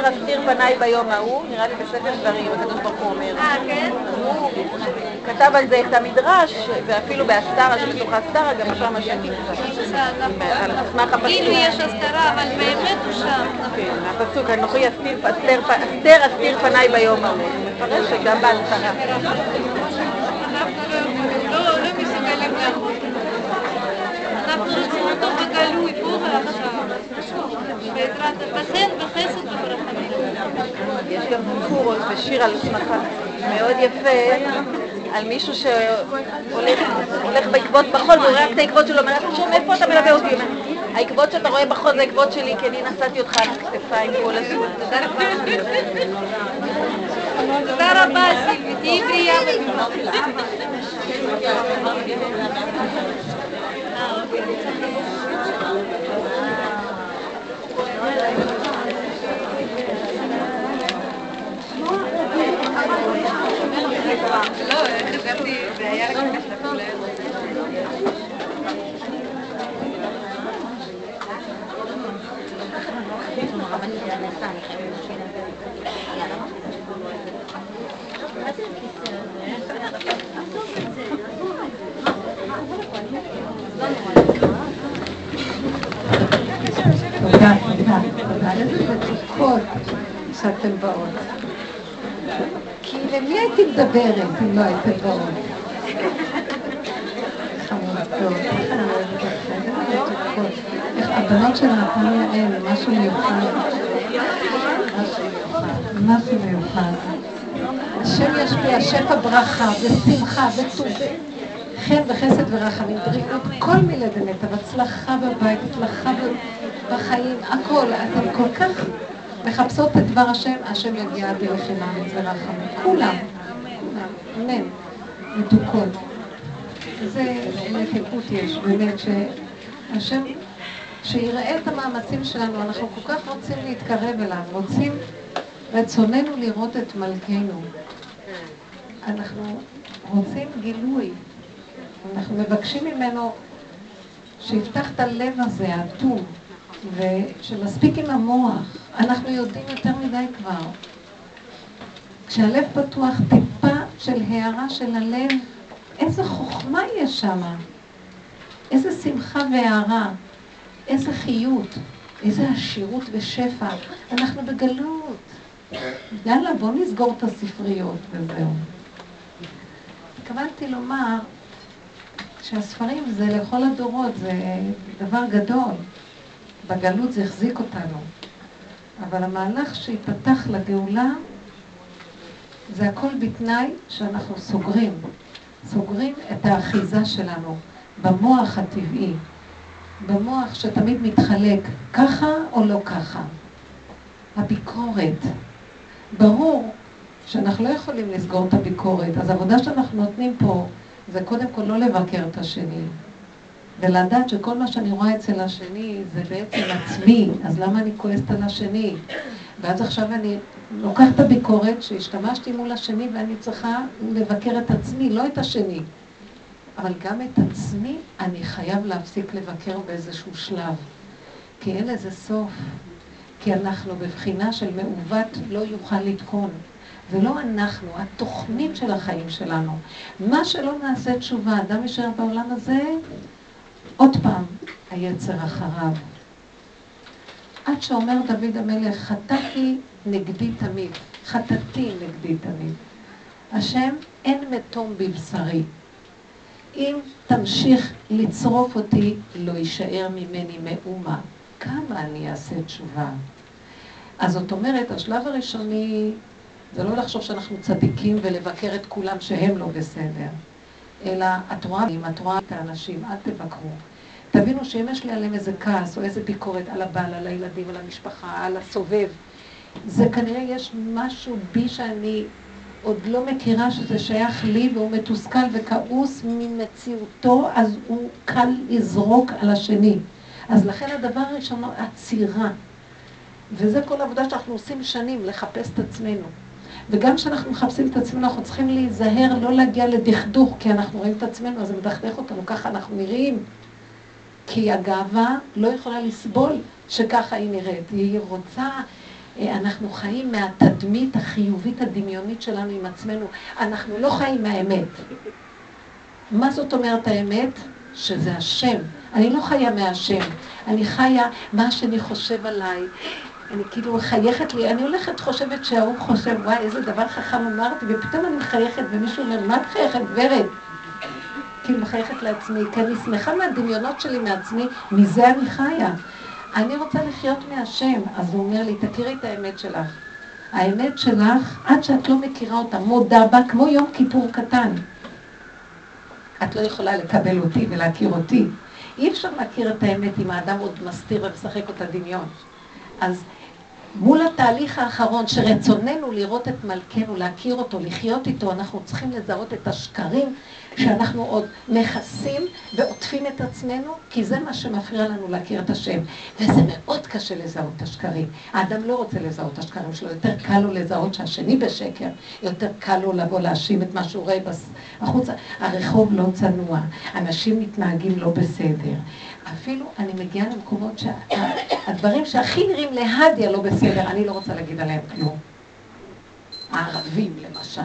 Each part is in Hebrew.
אסתר אסתיר פניי ביום ההוא, נראה לי בספר דברים, הקדוש ברוך הוא אומר. אה, כן? הוא כתב על זה את המדרש, ואפילו בהסתרה שבתוך ההסתרה, גם שם השם. כאילו יש הסתרה, אבל באמת הוא שם. כן, הפסוק, אנוכי אסתיר אסתר אסתיר פניי ביום ההוא. הוא מפרש שגם בהסתרה. אנחנו לא- לא לא מסוגלים לעבוד. אנחנו רוצים אותו בגלוי, פה ועכשיו. בעזרת וברחמים. יש גם סיפור בשיר על שמחה מאוד יפה על מישהו שהולך הולך בעקבות בחול ורואה רק את העקבות שלו, אומר, אתה שומע איפה אתה מלווה אותי? העקבות שאתה רואה בחול זה העקבות שלי כי אני נשאתי אותך על הכתפיים כל הזמן. תודה רבה. סילבי, תהיי בריאה ובברכה. לא, חשבתי, זה היה רק בשלב תודה, תודה, תודה. איזה מתוקות שאתם באות. כי למי הייתי מדברת אם לא מתוקות. איך הבנות של האלה, משהו מיוחד. משהו מיוחד, משהו מיוחד. השם ישפיע, שפע ברכה ושמחה וטוב. חן וחסד ורחמים, בריאות, כל מילה באמת, אבל הצלחה בבית, הצלחה בחיים, הכל. אתן כל כך מחפשות את דבר השם, השם יגיע דרך אמת ורחמים. כולם, כולם, אמן, מתוקות. איזה מתיקות יש, באמת, שהשם, שיראה את המאמצים שלנו, אנחנו כל כך רוצים להתקרב אליו, רוצים, רצוננו לראות את מלכנו. אנחנו רוצים גילוי. אנחנו מבקשים ממנו שיפתח את הלב הזה, האטום, ושמספיק עם המוח. אנחנו יודעים יותר מדי כבר. כשהלב פתוח, טיפה של הערה של הלב, איזה חוכמה יש שם. איזה שמחה והערה, איזה חיות, איזה עשירות ושפע. אנחנו בגלות. יאללה, בואו נסגור את הספריות וזהו. התכוונתי לומר שהספרים זה לכל הדורות, זה דבר גדול. בגלות זה החזיק אותנו. אבל המהלך שיפתח לגאולה, זה הכל בתנאי שאנחנו סוגרים. סוגרים את האחיזה שלנו במוח הטבעי, במוח שתמיד מתחלק ככה או לא ככה. הביקורת. ברור שאנחנו לא יכולים לסגור את הביקורת, אז העבודה שאנחנו נותנים פה זה קודם כל לא לבקר את השני, ולדעת שכל מה שאני רואה אצל השני זה בעצם עצמי, אז למה אני כועסת על השני? ואז עכשיו אני לוקחת את הביקורת שהשתמשתי מול השני ואני צריכה לבקר את עצמי, לא את השני. אבל גם את עצמי אני חייב להפסיק לבקר באיזשהו שלב. כי אין לזה סוף. כי אנחנו בבחינה של מעוות לא יוכל לתקון. זה לא אנחנו, התוכנית של החיים שלנו. מה שלא נעשה תשובה, אדם יישאר בעולם הזה, עוד פעם, היצר אחריו. עד שאומר דוד המלך, חטאתי נגדי תמיד, חטאתי נגדי תמיד. השם, אין מתום בבשרי. אם תמשיך לצרוף אותי, לא יישאר ממני מאומה. כמה אני אעשה תשובה? אז זאת אומרת, השלב הראשוני זה לא לחשוב שאנחנו צדיקים ולבקר את כולם שהם לא בסדר, אלא את רואה, אם את רואה את האנשים, אל תבקרו. תבינו שאם יש לי עליהם איזה כעס או איזה ביקורת על הבעל, על הילדים, על המשפחה, על הסובב, זה כנראה יש משהו בי שאני עוד לא מכירה שזה שייך לי והוא מתוסכל וכעוס ממציאותו, אז הוא קל לזרוק על השני. אז לכן הדבר הראשון, עצירה. וזה כל העבודה שאנחנו עושים שנים, לחפש את עצמנו. וגם כשאנחנו מחפשים את עצמנו, אנחנו צריכים להיזהר, לא להגיע לדכדוך, כי אנחנו רואים את עצמנו, אז זה מדכדך אותנו, ככה אנחנו נראים. כי הגאווה לא יכולה לסבול שככה היא נראית. היא רוצה אה, אנחנו חיים מהתדמית החיובית הדמיונית שלנו עם עצמנו. אנחנו לא חיים מהאמת. מה זאת אומרת האמת? שזה השם. אני לא חיה מהשם, אני חיה מה שאני חושב עליי. אני כאילו מחייכת לי, אני הולכת, חושבת שההוא חושב, וואי, איזה דבר חכם אמרתי, ופתאום אני מחייכת, ומישהו אומר, מה את מחייכת, ורד? כאילו מחייכת לעצמי, כי אני שמחה מהדמיונות שלי מעצמי, מזה אני חיה. אני רוצה לחיות מהשם. אז הוא אומר לי, תכירי את האמת שלך. האמת שלך, עד שאת לא מכירה אותה, מודה בה, כמו יום כיפור קטן. את לא יכולה לקבל אותי ולהכיר אותי. אי אפשר להכיר את האמת אם האדם עוד מסתיר ומשחק אותה דמיון. אז מול התהליך האחרון, שרצוננו לראות את מלכנו, להכיר אותו, לחיות איתו, אנחנו צריכים לזהות את השקרים שאנחנו עוד מכסים ועוטפים את עצמנו, כי זה מה שמפריע לנו להכיר את השם. וזה מאוד קשה לזהות את השקרים. האדם לא רוצה לזהות את השקרים שלו, יותר קל לו לזהות שהשני בשקר, יותר קל לו לבוא להאשים את מה שהוא רואה החוצה. הרחוב לא צנוע, אנשים מתנהגים לא בסדר. אפילו אני מגיעה למקומות שהדברים שהכי נראים להדיה לא בסדר, אני לא רוצה להגיד עליהם כלום. הערבים למשל.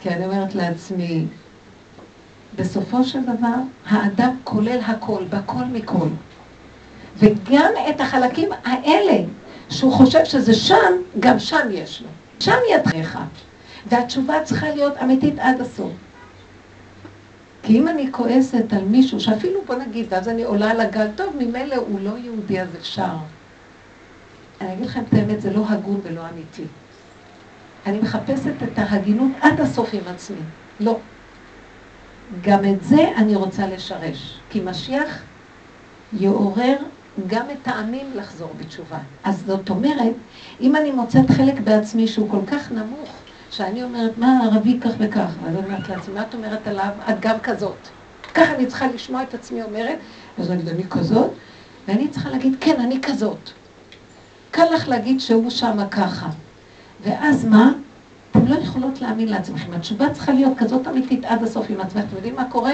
כי אני אומרת לעצמי, בסופו של דבר, האדם כולל הכל, בכל מכל. וגם את החלקים האלה, שהוא חושב שזה שם, גם שם יש לו. שם ידך. והתשובה צריכה להיות אמיתית עד הסוף. כי אם אני כועסת על מישהו, שאפילו בוא נגיד, ואז אני עולה על הגל, טוב, ממילא הוא לא יהודי אז אפשר. אני אגיד לכם את האמת, זה לא הגון ולא אמיתי. אני מחפשת את ההגינות עד הסוף עם עצמי. לא. גם את זה אני רוצה לשרש. כי משיח יעורר גם את העמים לחזור בתשובה. אז זאת אומרת, אם אני מוצאת חלק בעצמי שהוא כל כך נמוך, שאני אומרת, מה ערבי כך וכך, ואז אני אומרת לעצמי, מה את אומרת עליו? את גם כזאת. ככה אני צריכה לשמוע את עצמי אומרת, אז אני אני כזאת, ואני צריכה להגיד, כן, אני כזאת. קל לך להגיד שהוא שמה ככה. ואז מה? אתם לא יכולות להאמין לעצמכם. התשובה צריכה להיות כזאת אמיתית עד הסוף עם עצמך. אתם יודעים מה קורה?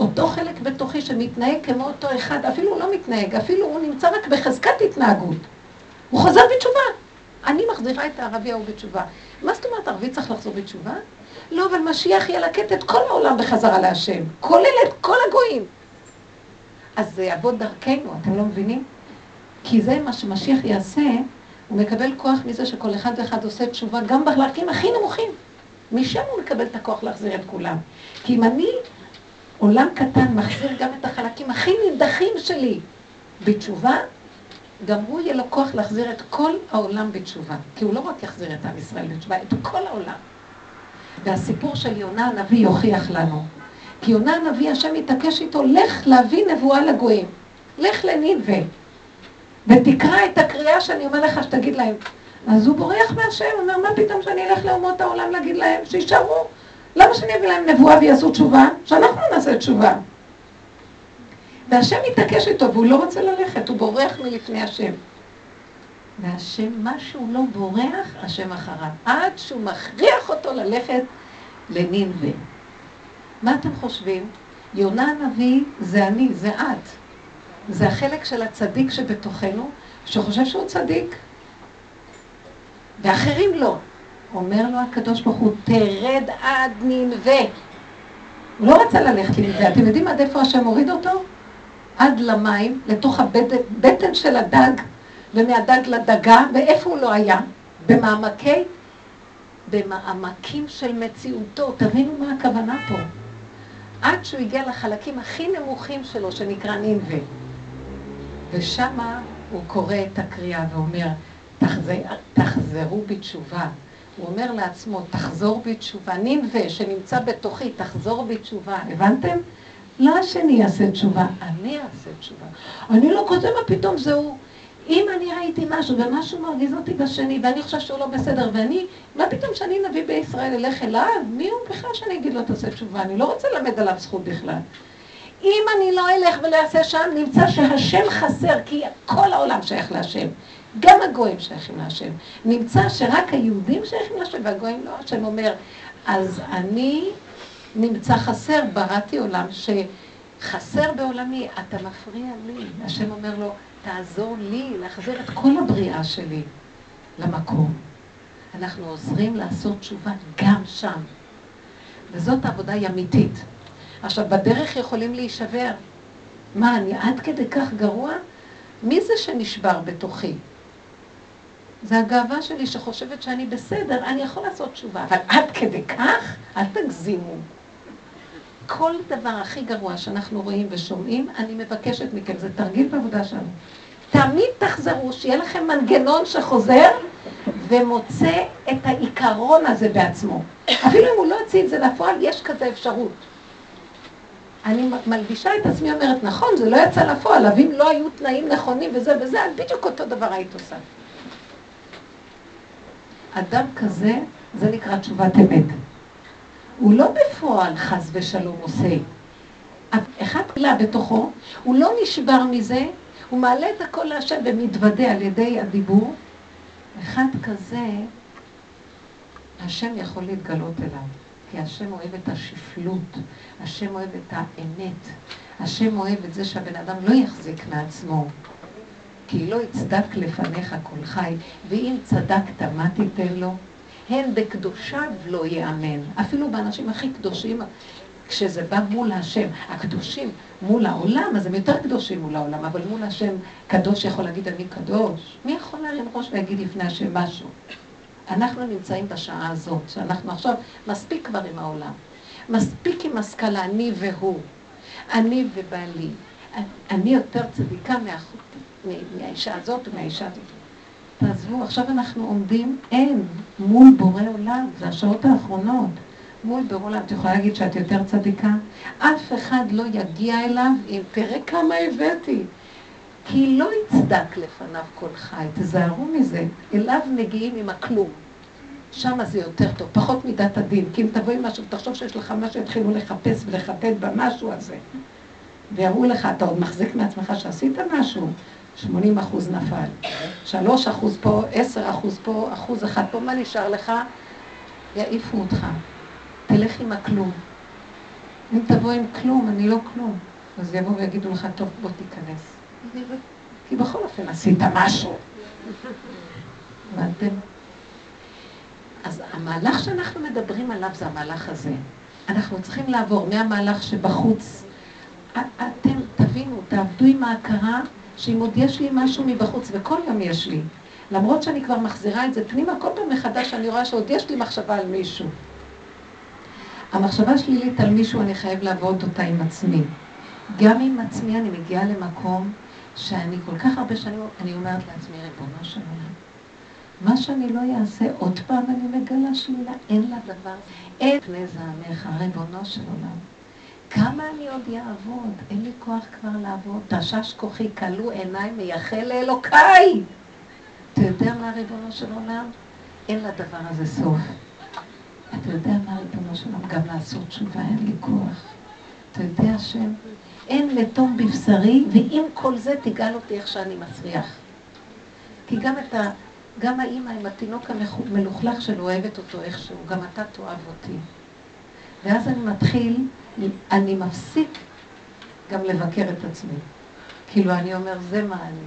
אותו חלק בתוכי שמתנהג כמו אותו אחד, אפילו הוא לא מתנהג, אפילו הוא נמצא רק בחזקת התנהגות. הוא חוזר בתשובה. אני מחזירה את הערבי ההוא בתשובה. מה זאת אומרת, ערבי צריך לחזור בתשובה? לא, אבל משיח ילקט את כל העולם בחזרה להשם, כולל את כל הגויים. אז זה יעבוד דרכנו, אתם לא מבינים? כי זה מה שמשיח יעשה, הוא מקבל כוח מזה שכל אחד ואחד עושה תשובה, גם בחלקים הכי נמוכים. משם הוא מקבל את הכוח להחזיר את כולם. כי אם אני, עולם קטן, מחזיר גם את החלקים הכי נידחים שלי בתשובה, גם הוא יהיה לו כוח להחזיר את כל העולם בתשובה. כי הוא לא רק יחזיר את עם ישראל בתשובה, את כל העולם. והסיפור של יונה הנביא יוכיח לנו. כי יונה הנביא, השם מתעקש איתו, לך להביא נבואה לגויים. לך לנידווה. ותקרא את הקריאה שאני אומר לך שתגיד להם. אז הוא בורח מהשם, אומר, מה פתאום שאני אלך לאומות העולם להגיד להם, שישארו? למה שאני אביא להם נבואה ויעשו תשובה? שאנחנו נעשה תשובה. והשם מתעקש איתו, והוא לא רוצה ללכת, הוא בורח מלפני השם. והשם, מה שהוא לא בורח, השם אחריו. עד שהוא מכריח אותו ללכת לנינווה. מה אתם חושבים? יונה הנביא זה אני, זה את. זה החלק של הצדיק שבתוכנו, שחושב שהוא צדיק. ואחרים לא. אומר לו הקדוש ברוך הוא, תרד עד ננבה. הוא לא רצה ללכת לננבה. אתם יודעים עד איפה השם הוריד אותו? עד למים, לתוך הבטן של הדג, ומהדג לדגה, ואיפה הוא לא היה? במעמקי, במעמקים של מציאותו. תבינו מה הכוונה פה. עד שהוא הגיע לחלקים הכי נמוכים שלו, שנקרא נינווה. ושמה הוא קורא את הקריאה ואומר, תחזר, תחזרו בתשובה. הוא אומר לעצמו, תחזור בתשובה. נינווה שנמצא בתוכי, תחזור בתשובה. הבנתם? לא השני יעשה תשובה, אני אעשה תשובה. אני לא כותב מה פתאום זהו. אם אני ראיתי משהו ומשהו מרגיז אותי בשני ואני חושב שהוא לא בסדר ואני, מה פתאום שאני נביא בישראל אלך אליו? מי הוא בכלל שאני אגיד לו תעשה תשובה? אני לא רוצה ללמד עליו זכות בכלל. אם אני לא אלך ולא אעשה שם, נמצא שהשם חסר, כי כל העולם שייך להשם. גם הגויים שייכים להשם. נמצא שרק היהודים שייכים להשם והגויים לא. השם אומר, אז אני נמצא חסר, בראתי עולם שחסר בעולמי, אתה מפריע לי. השם אומר לו, תעזור לי להחזיר את כל הבריאה שלי למקום. אנחנו עוזרים לעשות תשובה גם שם. וזאת עבודה ימיתית. עכשיו, בדרך יכולים להישבר. מה, אני עד כדי כך גרוע? מי זה שנשבר בתוכי? זה הגאווה שלי שחושבת שאני בסדר, אני יכול לעשות תשובה, אבל עד כדי כך, אל תגזימו. כל דבר הכי גרוע שאנחנו רואים ושומעים, אני מבקשת מכם, זה תרגיל בעבודה שלנו. תמיד תחזרו, שיהיה לכם מנגנון שחוזר ומוצא את העיקרון הזה בעצמו. אפילו אם הוא לא יוציא את זה לפועל, יש כזה אפשרות. אני מלבישה את עצמי, אומרת, נכון, זה לא יצא לפועל, אבל אם לא היו תנאים נכונים וזה וזה, אז בדיוק אותו דבר היית עושה. אדם כזה, זה נקרא תשובת אמת. הוא לא בפועל חס ושלום עושה. אחד כלה בתוכו, הוא לא נשבר מזה, הוא מעלה את הכל להשם ומתוודה על ידי הדיבור. אחד כזה, השם יכול להתגלות אליו, כי השם אוהב את השפלות, השם אוהב את האמת, השם אוהב את זה שהבן אדם לא יחזיק מעצמו, כי לא יצדק לפניך כל חי, ואם צדקת, מה תיתן לו? הן בקדושיו לא יאמן. אפילו באנשים הכי קדושים, כשזה בא מול השם, הקדושים מול העולם, אז הם יותר קדושים מול העולם, אבל מול השם קדוש יכול להגיד אני קדוש. מי יכול להרים ראש ולהגיד לפני השם משהו? אנחנו נמצאים בשעה הזאת, שאנחנו עכשיו מספיק כבר עם העולם. מספיק עם השכלה, אני והוא. אני ובעלי. אני יותר צדיקה מהאישה הזאת ומהאישה הזאת. תעזבו, עכשיו אנחנו עומדים, אין, מול בורא עולם, זה השעות האחרונות. מול בורא עולם, את יכולה להגיד שאת יותר צדיקה? אף אחד לא יגיע אליו אם תראה כמה הבאתי. כי לא יצדק לפניו כל חי, תזהרו מזה. אליו מגיעים עם הכלום. שם זה יותר טוב, פחות מידת הדין. כי אם תבוא עם משהו, תחשוב שיש לך משהו, יתחילו לחפש ולחטט במשהו הזה. ויראו לך, אתה עוד מחזיק מעצמך שעשית משהו, 80 אחוז נפל. 3 אחוז פה, 10 אחוז פה, אחוז אחד פה, מה נשאר לך? יעיפו אותך. תלך עם הכלום. אם תבוא עם כלום, אני לא כלום. אז יבואו ויגידו לך, טוב, בוא תיכנס. כי בכל אופן עשית משהו. הבנתם? אז המהלך שאנחנו מדברים עליו זה המהלך הזה. אנחנו צריכים לעבור מהמהלך שבחוץ. אתם תבינו, תעבדו עם ההכרה שאם עוד יש לי משהו מבחוץ, וכל יום יש לי, למרות שאני כבר מחזירה את זה פנימה, כל פעם מחדש אני רואה שעוד יש לי מחשבה על מישהו. המחשבה שלילית על מישהו, אני חייב לעבוד אותה עם עצמי. גם עם עצמי אני מגיעה למקום שאני כל כך הרבה שנים, אני אומרת לעצמי, ריבונו של עולם, מה שאני לא אעשה, עוד פעם אני מגלה שלילה, אין לה דבר, אין פני זעמך, ריבונו של עולם. כמה אני עוד אעבוד? אין לי כוח כבר לעבוד. תשש כוחי, כלו עיניי, מייחל לאלוקיי. אתה יודע מה, ריבונו של עולם? אין לדבר הזה סוף. אתה יודע מה, ריבונו של עולם? גם לעשות תשובה אין לי כוח. אתה יודע שם? אין לתום בבשרי, ועם כל זה תגאל אותי איך שאני מסריח. כי גם את ה... גם האימא עם התינוק המלוכלך שלו אוהבת אותו איכשהו, גם אתה תאהב אותי. ואז אני מתחיל אני מפסיק גם לבקר את עצמי. כאילו, אני אומר, זה מה אני.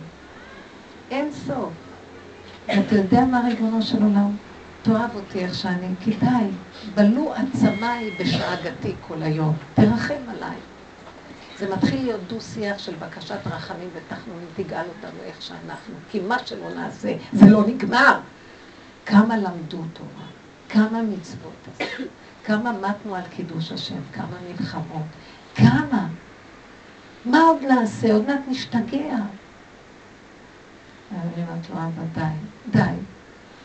אין סוף. ואתה יודע מה ריבונו של עולם? תאהב אותי איך שאני, כי די, בלו עצמיי בשאגתי כל היום. תרחם עליי. זה מתחיל להיות דו-שיח של בקשת רחמים ותחנונים, תגאל אותנו איך שאנחנו. כי מה שלא נעשה, זה לא נגמר. כמה למדו תורה, כמה מצוות כמה מתנו על קידוש השם, כמה מלחמות, כמה. מה עוד נעשה? עוד מעט נשתגע. אני אומרת לו, אבא, די, די.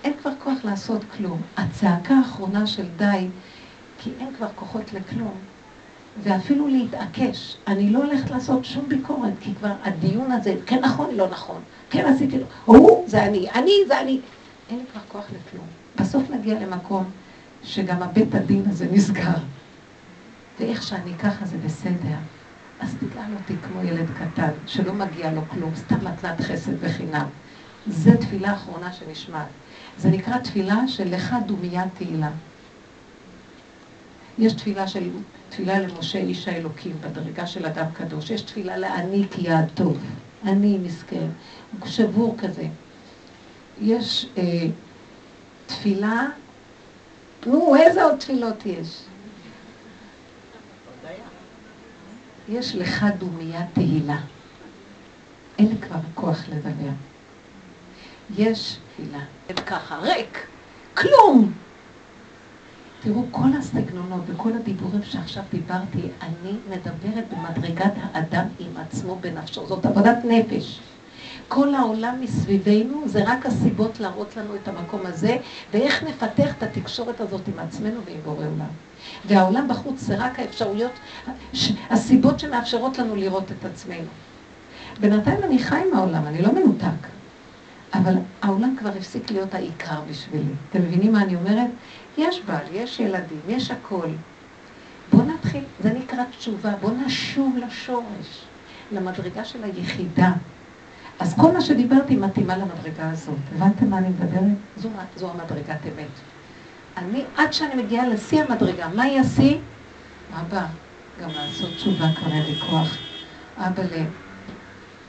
אין כבר כוח לעשות כלום. הצעקה האחרונה של די, כי אין כבר כוחות לכלום, ואפילו להתעקש. אני לא הולכת לעשות שום ביקורת, כי כבר הדיון הזה, כן נכון, לא נכון, כן עשיתי לו, הוא, זה אני, אני, זה אני. אין לי כבר כוח לכלום. בסוף נגיע למקום שגם הבית הדין הזה נסגר. ואיך שאני ככה זה בסדר. אז תגאל אותי כמו ילד קטן, שלא מגיע לו כלום, סתם מתנת חסד וחינם. זו תפילה אחרונה שנשמעת. זה נקרא תפילה של לך דומיית תהילה. יש תפילה של, תפילה למשה איש האלוקים בדרגה של אדם קדוש, יש תפילה לעני כי יעד טוב. אני מסכן, הוא שבור כזה. יש אה, תפילה, נו, איזה עוד תפילות יש? יש לך דומיית תהילה. אין לי כבר כוח לדבר. יש תפילה. ככה, ריק, כלום. תראו, כל הסגנונות וכל הדיבורים שעכשיו דיברתי, אני מדברת במדרגת האדם עם עצמו בנפשו. זאת עבודת נפש. כל העולם מסביבנו זה רק הסיבות להראות לנו את המקום הזה, ואיך נפתח את התקשורת הזאת עם עצמנו ועם בורא עולם. והעולם בחוץ זה רק האפשרויות, הסיבות שמאפשרות לנו לראות את עצמנו. בינתיים אני חי עם העולם, אני לא מנותק. אבל העולם כבר הפסיק להיות העיקר בשבילי. אתם מבינים מה אני אומרת? יש בעל, יש ילדים, יש הכל. בואו נתחיל, זה נקרא תשובה, בואו נשוב לשורש, למדרגה של היחידה. אז כל מה שדיברתי מתאימה למדרגה הזאת. הבנתם מה אני מדברת? זו, זו המדרגת אמת. אני, עד שאני מגיעה לשיא המדרגה, מה היא השיא? אבא, גם לעשות תשובה כבר אין לי כוח. אבא,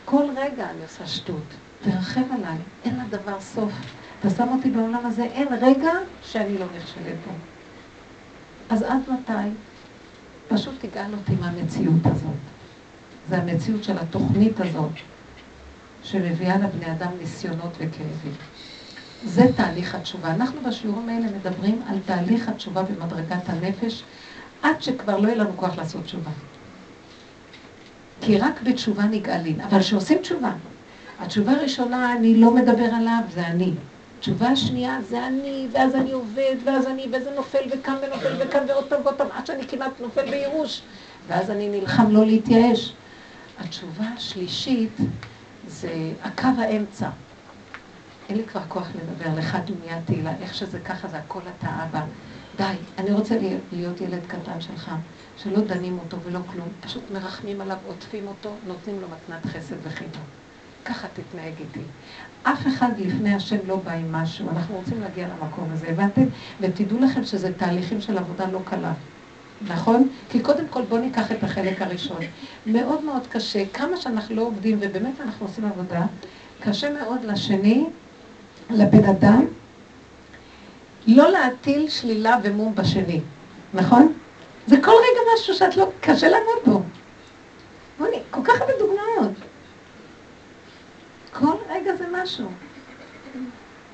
כל רגע אני עושה שטות. תרחם עליי, אין לדבר סוף. אתה שם אותי בעולם הזה, אין רגע שאני לא נכשלת בו. אז עד מתי? פשוט תגאל אותי מהמציאות הזאת. זה המציאות של התוכנית הזאת, שמביאה לבני אדם ניסיונות וכאבים. זה תהליך התשובה. אנחנו בשיעורים האלה מדברים על תהליך התשובה במדרגת הנפש, עד שכבר לא יהיה לנו כוח לעשות תשובה. כי רק בתשובה נגאלים, אבל כשעושים תשובה, התשובה הראשונה, אני לא מדבר עליו, זה אני. התשובה השנייה, זה אני, ואז אני עובד, ואז אני, וזה נופל וקם ונופל וקם ועוד פעם ועוד פעם, עד שאני כמעט נופל בייאוש, ואז אני נלחם לא להתייאש. התשובה השלישית זה הקו האמצע. אין לי כבר כוח לדבר, לך דומיה תהילה, איך שזה ככה, זה הכל אתה אבא. די, אני רוצה להיות ילד קטן שלך, שלא דנים אותו ולא כלום, פשוט מרחמים עליו, עוטפים אותו, נותנים לו מתנת חסד וחינוך. ככה תתנהג איתי. אף אחד לפני השם לא בא עם משהו, אנחנו רוצים להגיע למקום הזה, הבנתם? ותדעו לכם שזה תהליכים של עבודה לא קלה. נכון? כי קודם כל בואו ניקח את החלק הראשון. מאוד מאוד קשה, כמה שאנחנו לא עובדים, ובאמת אנחנו עושים עבודה, קשה מאוד לשני, לבן אדם, לא להטיל שלילה ומום בשני, נכון? זה כל רגע משהו שאת לא, קשה לעמוד בו. בואי, כל כך הרבה דוגמאות. כל רגע זה משהו.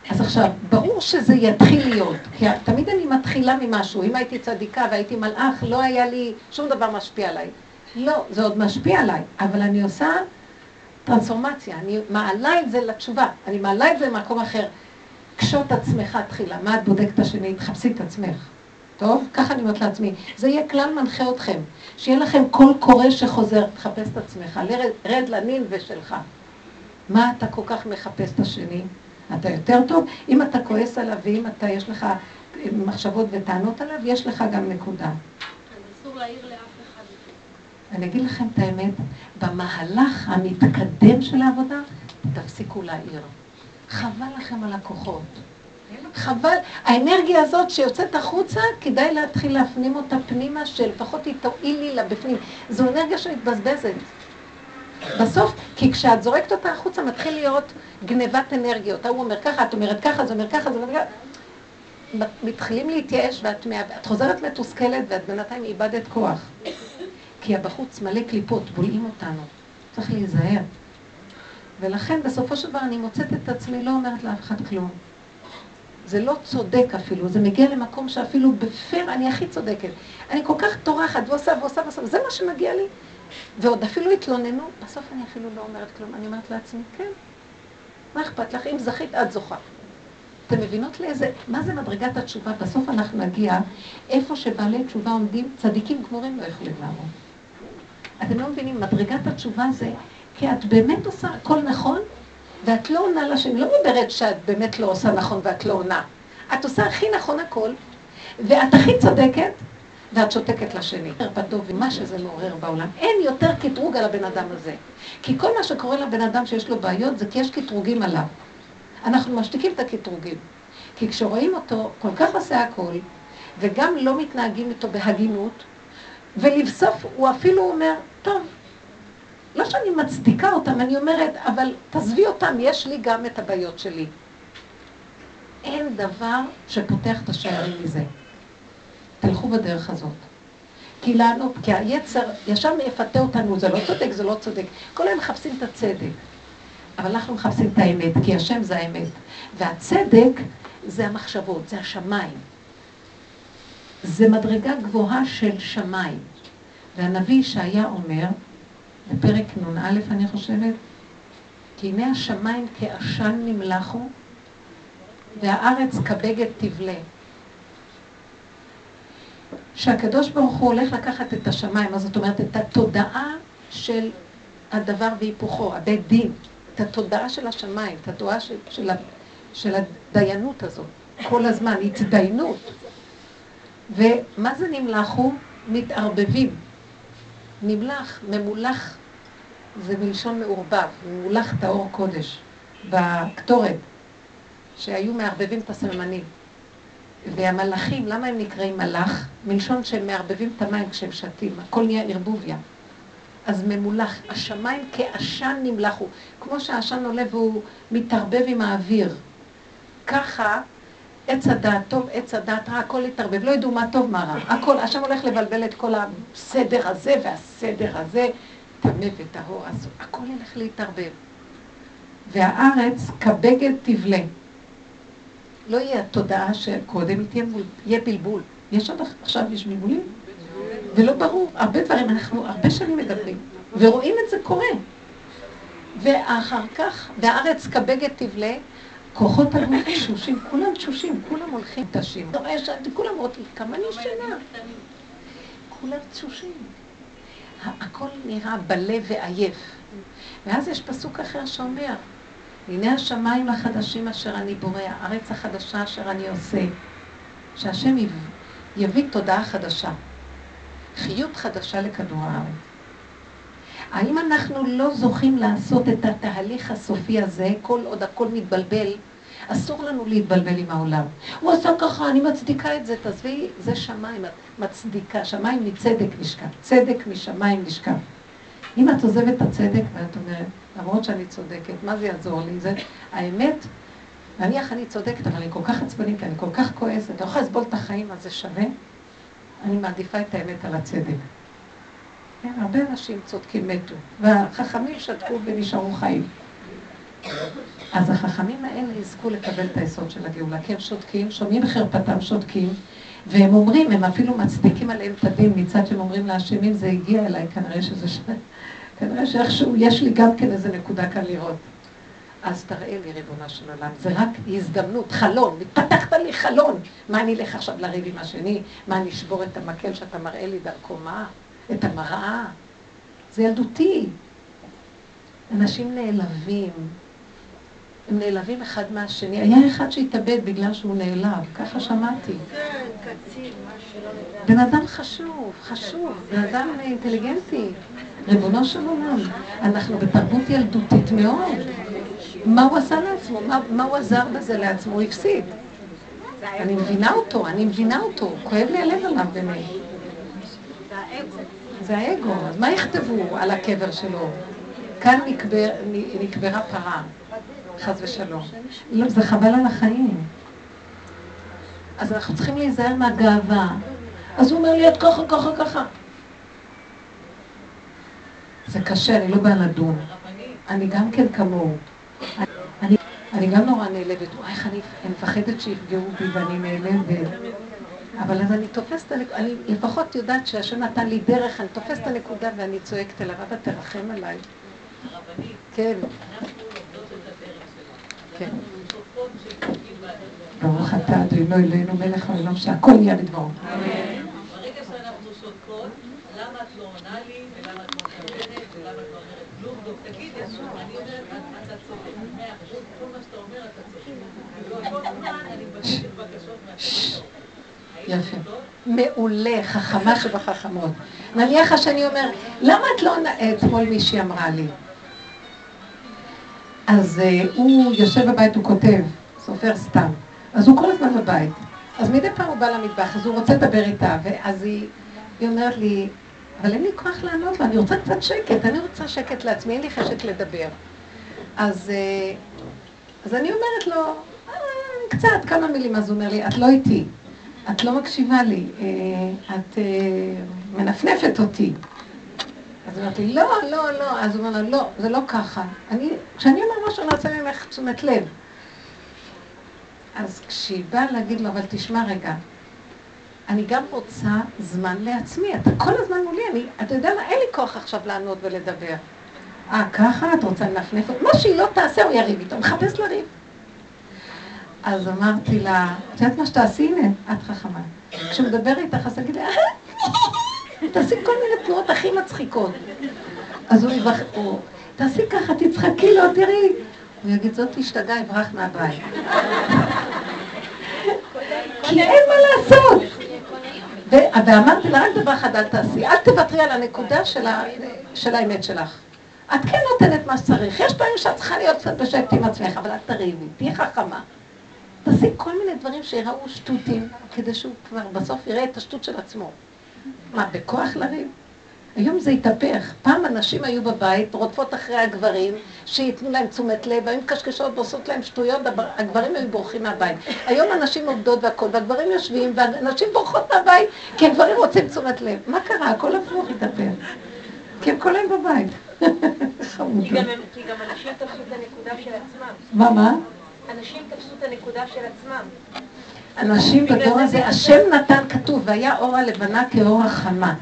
אז עכשיו, ברור שזה יתחיל להיות, כי תמיד אני מתחילה ממשהו. אם הייתי צדיקה והייתי מלאך, לא היה לי שום דבר משפיע עליי. לא, זה עוד משפיע עליי, אבל אני עושה טרנספורמציה, אני מעלה את זה לתשובה, אני מעלה את זה למקום אחר. קשוט עצמך תחילה, מה את בודקת השני? תחפשי את עצמך. טוב? ככה אני אומרת לעצמי. זה יהיה כלל מנחה אתכם. שיהיה לכם קול קורא שחוזר, תחפש את עצמך, לרד, רד לנין ושלך. מה אתה כל כך מחפש את השני? אתה יותר טוב? אם אתה כועס עליו ואם אתה, יש לך מחשבות וטענות עליו, יש לך גם נקודה. אני אגיד לכם את האמת, במהלך המתקדם של העבודה, תפסיקו להעיר. חבל לכם על הכוחות. חבל, האנרגיה הזאת שיוצאת החוצה, כדאי להתחיל להפנים אותה פנימה, שלפחות היא תועיל לי לבפנים. זו אנרגיה שמתבזבזת. בסוף, כי כשאת זורקת אותה החוצה, מתחיל להיות גנבת אנרגיות. ההוא אומר ככה, את אומרת ככה, זה אומר ככה, זה אומר ככה. מתחילים להתייאש ואת את חוזרת מתוסכלת ואת בינתיים איבדת כוח. כי הבחוץ מלא קליפות, בולעים אותנו. צריך להיזהר. ולכן בסופו של דבר אני מוצאת את עצמי, לא אומרת לאף אחד כלום. זה לא צודק אפילו, זה מגיע למקום שאפילו בפר אני הכי צודקת. אני כל כך טורחת ועושה ועושה ועושה, זה מה שמגיע לי. ועוד אפילו התלוננו, בסוף אני אפילו לא אומרת כלום. אני אומרת לעצמי, כן, מה אכפת לך? אם זכית, את זוכה. אתם מבינות לאיזה, מה זה מדרגת התשובה? בסוף אנחנו נגיע איפה שבעלי תשובה עומדים, צדיקים גמורים לא יכולים לעמוד. אתם לא מבינים, מדרגת התשובה זה כי את באמת עושה הכל נכון, ואת לא עונה לשם. לא מדברת שאת באמת לא עושה נכון ואת לא עונה. את עושה הכי נכון הכל, ואת הכי צודקת, ואת שותקת לשני. חרפתו ומה שזה מעורר בעולם. אין יותר קטרוג על הבן אדם הזה. כי כל מה שקורה לבן אדם שיש לו בעיות זה כי יש קטרוגים עליו. אנחנו משתיקים את הקטרוגים. כי כשרואים אותו כל כך עושה הכל, וגם לא מתנהגים איתו בהגינות, ולבסוף הוא אפילו אומר, טוב, לא שאני מצדיקה אותם, אני אומרת, אבל תעזבי אותם, יש לי גם את הבעיות שלי. אין דבר שפותח את השערים מזה. תלכו בדרך הזאת. כי לנו, כי היצר ישר יפתה אותנו, זה לא צודק, זה לא צודק. כל היום מחפשים את הצדק. אבל אנחנו מחפשים את האמת, כי השם זה האמת. והצדק זה המחשבות, זה השמיים. זה מדרגה גבוהה של שמיים. והנביא ישעיה אומר, בפרק נ"א אני חושבת, כי הנה השמיים כעשן נמלחו, והארץ כבגד תבלה. שהקדוש ברוך הוא הולך לקחת את השמיים, זאת אומרת? את התודעה של הדבר והיפוכו, הבית דין, את התודעה של השמיים, את התודעה של, של, של הדיינות הזאת, כל הזמן, התדיינות. ומה זה נמלחו? מתערבבים. נמלח, ממולח, זה מלשון מעורבב, ממולח טהור קודש, בקטורת, שהיו מערבבים את הסממנים. והמלאכים, למה הם נקראים מלאך? מלשון שהם מערבבים את המים כשהם שתים, הכל נהיה ערבוביה. אז ממולח, השמיים כעשן נמלחו, כמו שהעשן עולה והוא מתערבב עם האוויר. ככה עץ הדעת טוב, עץ הדעת רע, הכל התערבב, לא ידעו מה טוב, מה רע. הכל, השם הולך לבלבל את כל הסדר הזה והסדר הזה, טמא וטהור, אז הכל ילך להתערבב. והארץ כבגד תבלה. לא יהיה התודעה שקודם, תהיה, יהיה בלבול. יש עוד עכשיו, יש בלבולים? ולא ברור, הרבה דברים, אנחנו הרבה שנים מדברים, ורואים את זה קורה. ואחר כך, והארץ כבגד תבלה, כוחות הגוף תשושים, כולם תשושים, כולם הולכים תשים. כולם רוצים, כמה אני ישנה? כולם תשושים. הכל נראה בלב ועייף. ואז יש פסוק אחר שאומר, הנה השמיים החדשים אשר אני בורא, הארץ החדשה אשר אני עושה. שהשם יביא תודעה חדשה, חיות חדשה לכדור הארץ. האם אנחנו לא זוכים לעשות את התהליך הסופי הזה, כל עוד הכל מתבלבל, אסור לנו להתבלבל עם העולם. הוא עשה ככה, אני מצדיקה את זה, תעזבי, זה שמיים, את מצדיקה, שמיים מצדק נשכב, צדק משמיים נשכב. אם את עוזבת את הצדק ואת אומרת, למרות שאני צודקת, מה זה יעזור לי? זה האמת, נניח אני צודקת, אבל אני כל כך עצבנית, אני כל כך כועסת, אני לא יכולה לסבול את החיים, אז זה שווה? אני מעדיפה את האמת על הצדק. כן, הרבה אנשים צודקים מתו, והחכמים שתקו ונשארו חיים. אז החכמים האלה יזכו לקבל את היסוד של הגאולה, כי הם שותקים, שומעים חרפתם שותקים, והם אומרים, הם אפילו מצדיקים עליהם את הדין מצד שהם אומרים לאשמים, זה הגיע אליי, כנראה שזה ש... כנראה שאיכשהו יש לי גם כן איזה נקודה כאן לראות. אז תראה לי, ריבונו של עולם, זה רק הזדמנות, חלון, מתפתחת לי חלון. מה אני אלך עכשיו לריב עם השני? מה אני אשבור את המקל שאתה מראה לי דרכו? מה? את המראה? זה ילדותי. אנשים נעלבים, הם נעלבים אחד מהשני. היה אחד שהתאבד בגלל שהוא נעלב, ככה שמעתי. בן אדם חשוב, חשוב, בן אדם אינטליגנטי. ריבונו של עולם, אנחנו בתרבות ילדותית מאוד. מה הוא עשה לעצמו? מה, מה הוא עזר בזה לעצמו? הוא הפסיד. אני מבינה אותו, אני מבינה אותו, כואב לי הלב עליו באמת. זה האגו, אז מה יכתבו על הקבר שלו? כאן נקבר, נקברה פרה, חס ושלום. לא, זה חבל על החיים. אז אנחנו צריכים להיזהר מהגאווה. אז הוא אומר לי, את ככה, ככה, ככה. זה קשה, אני לא באה לדון. אני גם כן כמוהו. אני, אני גם נורא נעלבת, וואי, איך אני, אני מפחדת שיפגעו בי ואני נעלבת. אבל אז אני תופסת, אני לפחות יודעת שהשם נתן לי דרך, אני תופסת את הנקודה ואני צועקת אליו, אבא תרחם עליי. כן. כן. ברוך אתה אדוני אלוהינו מלך העולם שהכל נהיה בדברו. ברגע שאנחנו שותקות, למה את לא עונה לי, ולמה את לא מדברת, ולמה את לא אומרת כלום, תגידי, אני אומרת, אתה צודק, מאה אחוז, כל מה שאתה אומר אתה צודק. ובאותו זמן אני מבקשת בקשות מהקדוש יפה. מעולה, חכמה שבחכמות. נניח השני אומר, למה את לא... אתמול מישהי אמרה לי. אז uh, הוא יושב בבית, הוא כותב, סופר סתם. אז הוא כל הזמן בבית. אז מדי פעם הוא בא למטבח, אז הוא רוצה לדבר איתה, ואז היא, היא אומרת לי, אבל אין לי כוח לענות לו, אני רוצה קצת שקט, אני רוצה שקט לעצמי, אין לי חשק לדבר. אז, אה, אז אני אומרת לו, קצת, כמה מילים, אז הוא אומר לי, את לא איתי, את לא מקשיבה לי, אה, את מנפנפת אותי. אז אומרת לי, לא, לא, לא, אז הוא אומר לה, לא, זה לא ככה. אני, כשאני אומר משהו, אני רוצה ממך תשומת לב. אז כשהיא באה להגיד לו, אבל תשמע רגע, אני גם רוצה זמן לעצמי, אתה כל הזמן מולי, אני, אתה יודע מה, אין לי כוח עכשיו לענות ולדבר. אה, ככה? את רוצה לנפנף? מה שהיא לא תעשה, הוא יריב איתו, מחפש לריב. אז אמרתי לה, את יודעת מה שתעשי? הנה, את חכמה. כשהוא מדבר איתך, אז תגיד לה, תעשי כל מיני תנועות הכי מצחיקות. אז הוא יבח... תעשי ככה, תצחקי לו, תראי. הוא יגיד, זאת השתגעה, יברח מהבית. כי אין מה לעשות. ואמרתי לה, רק דבר אחד אל תעשי, אל תוותרי על הנקודה של האמת שלך. את כן נותנת מה שצריך. יש פעמים שאת צריכה להיות קצת בשקט עם עצמך, אבל אל תריבי, תהיי חכמה. תעשי כל מיני דברים שיראו שטותים, כדי שהוא כבר בסוף יראה את השטות של עצמו. מה, בכוח לריב? היום זה התהפך. פעם הנשים היו בבית, רודפות אחרי הגברים, שייתנו להם תשומת לב, היו מקשקשות ועושות להם שטויות, הגברים היו בורחים מהבית. היום הנשים עובדות והכול, והגברים יושבים, והנשים בורחות מהבית, כי הגברים רוצים תשומת לב. מה קרה? הכל הפוך התהפך. כי הם כל היום בבית. כי גם אנשים תפסו את הנקודה של עצמם. מה, מה? אנשים תפסו את הנקודה של עצמם. אנשים בדור הזה, השם נתן כתוב, והיה אור הלבנה כאור החמה.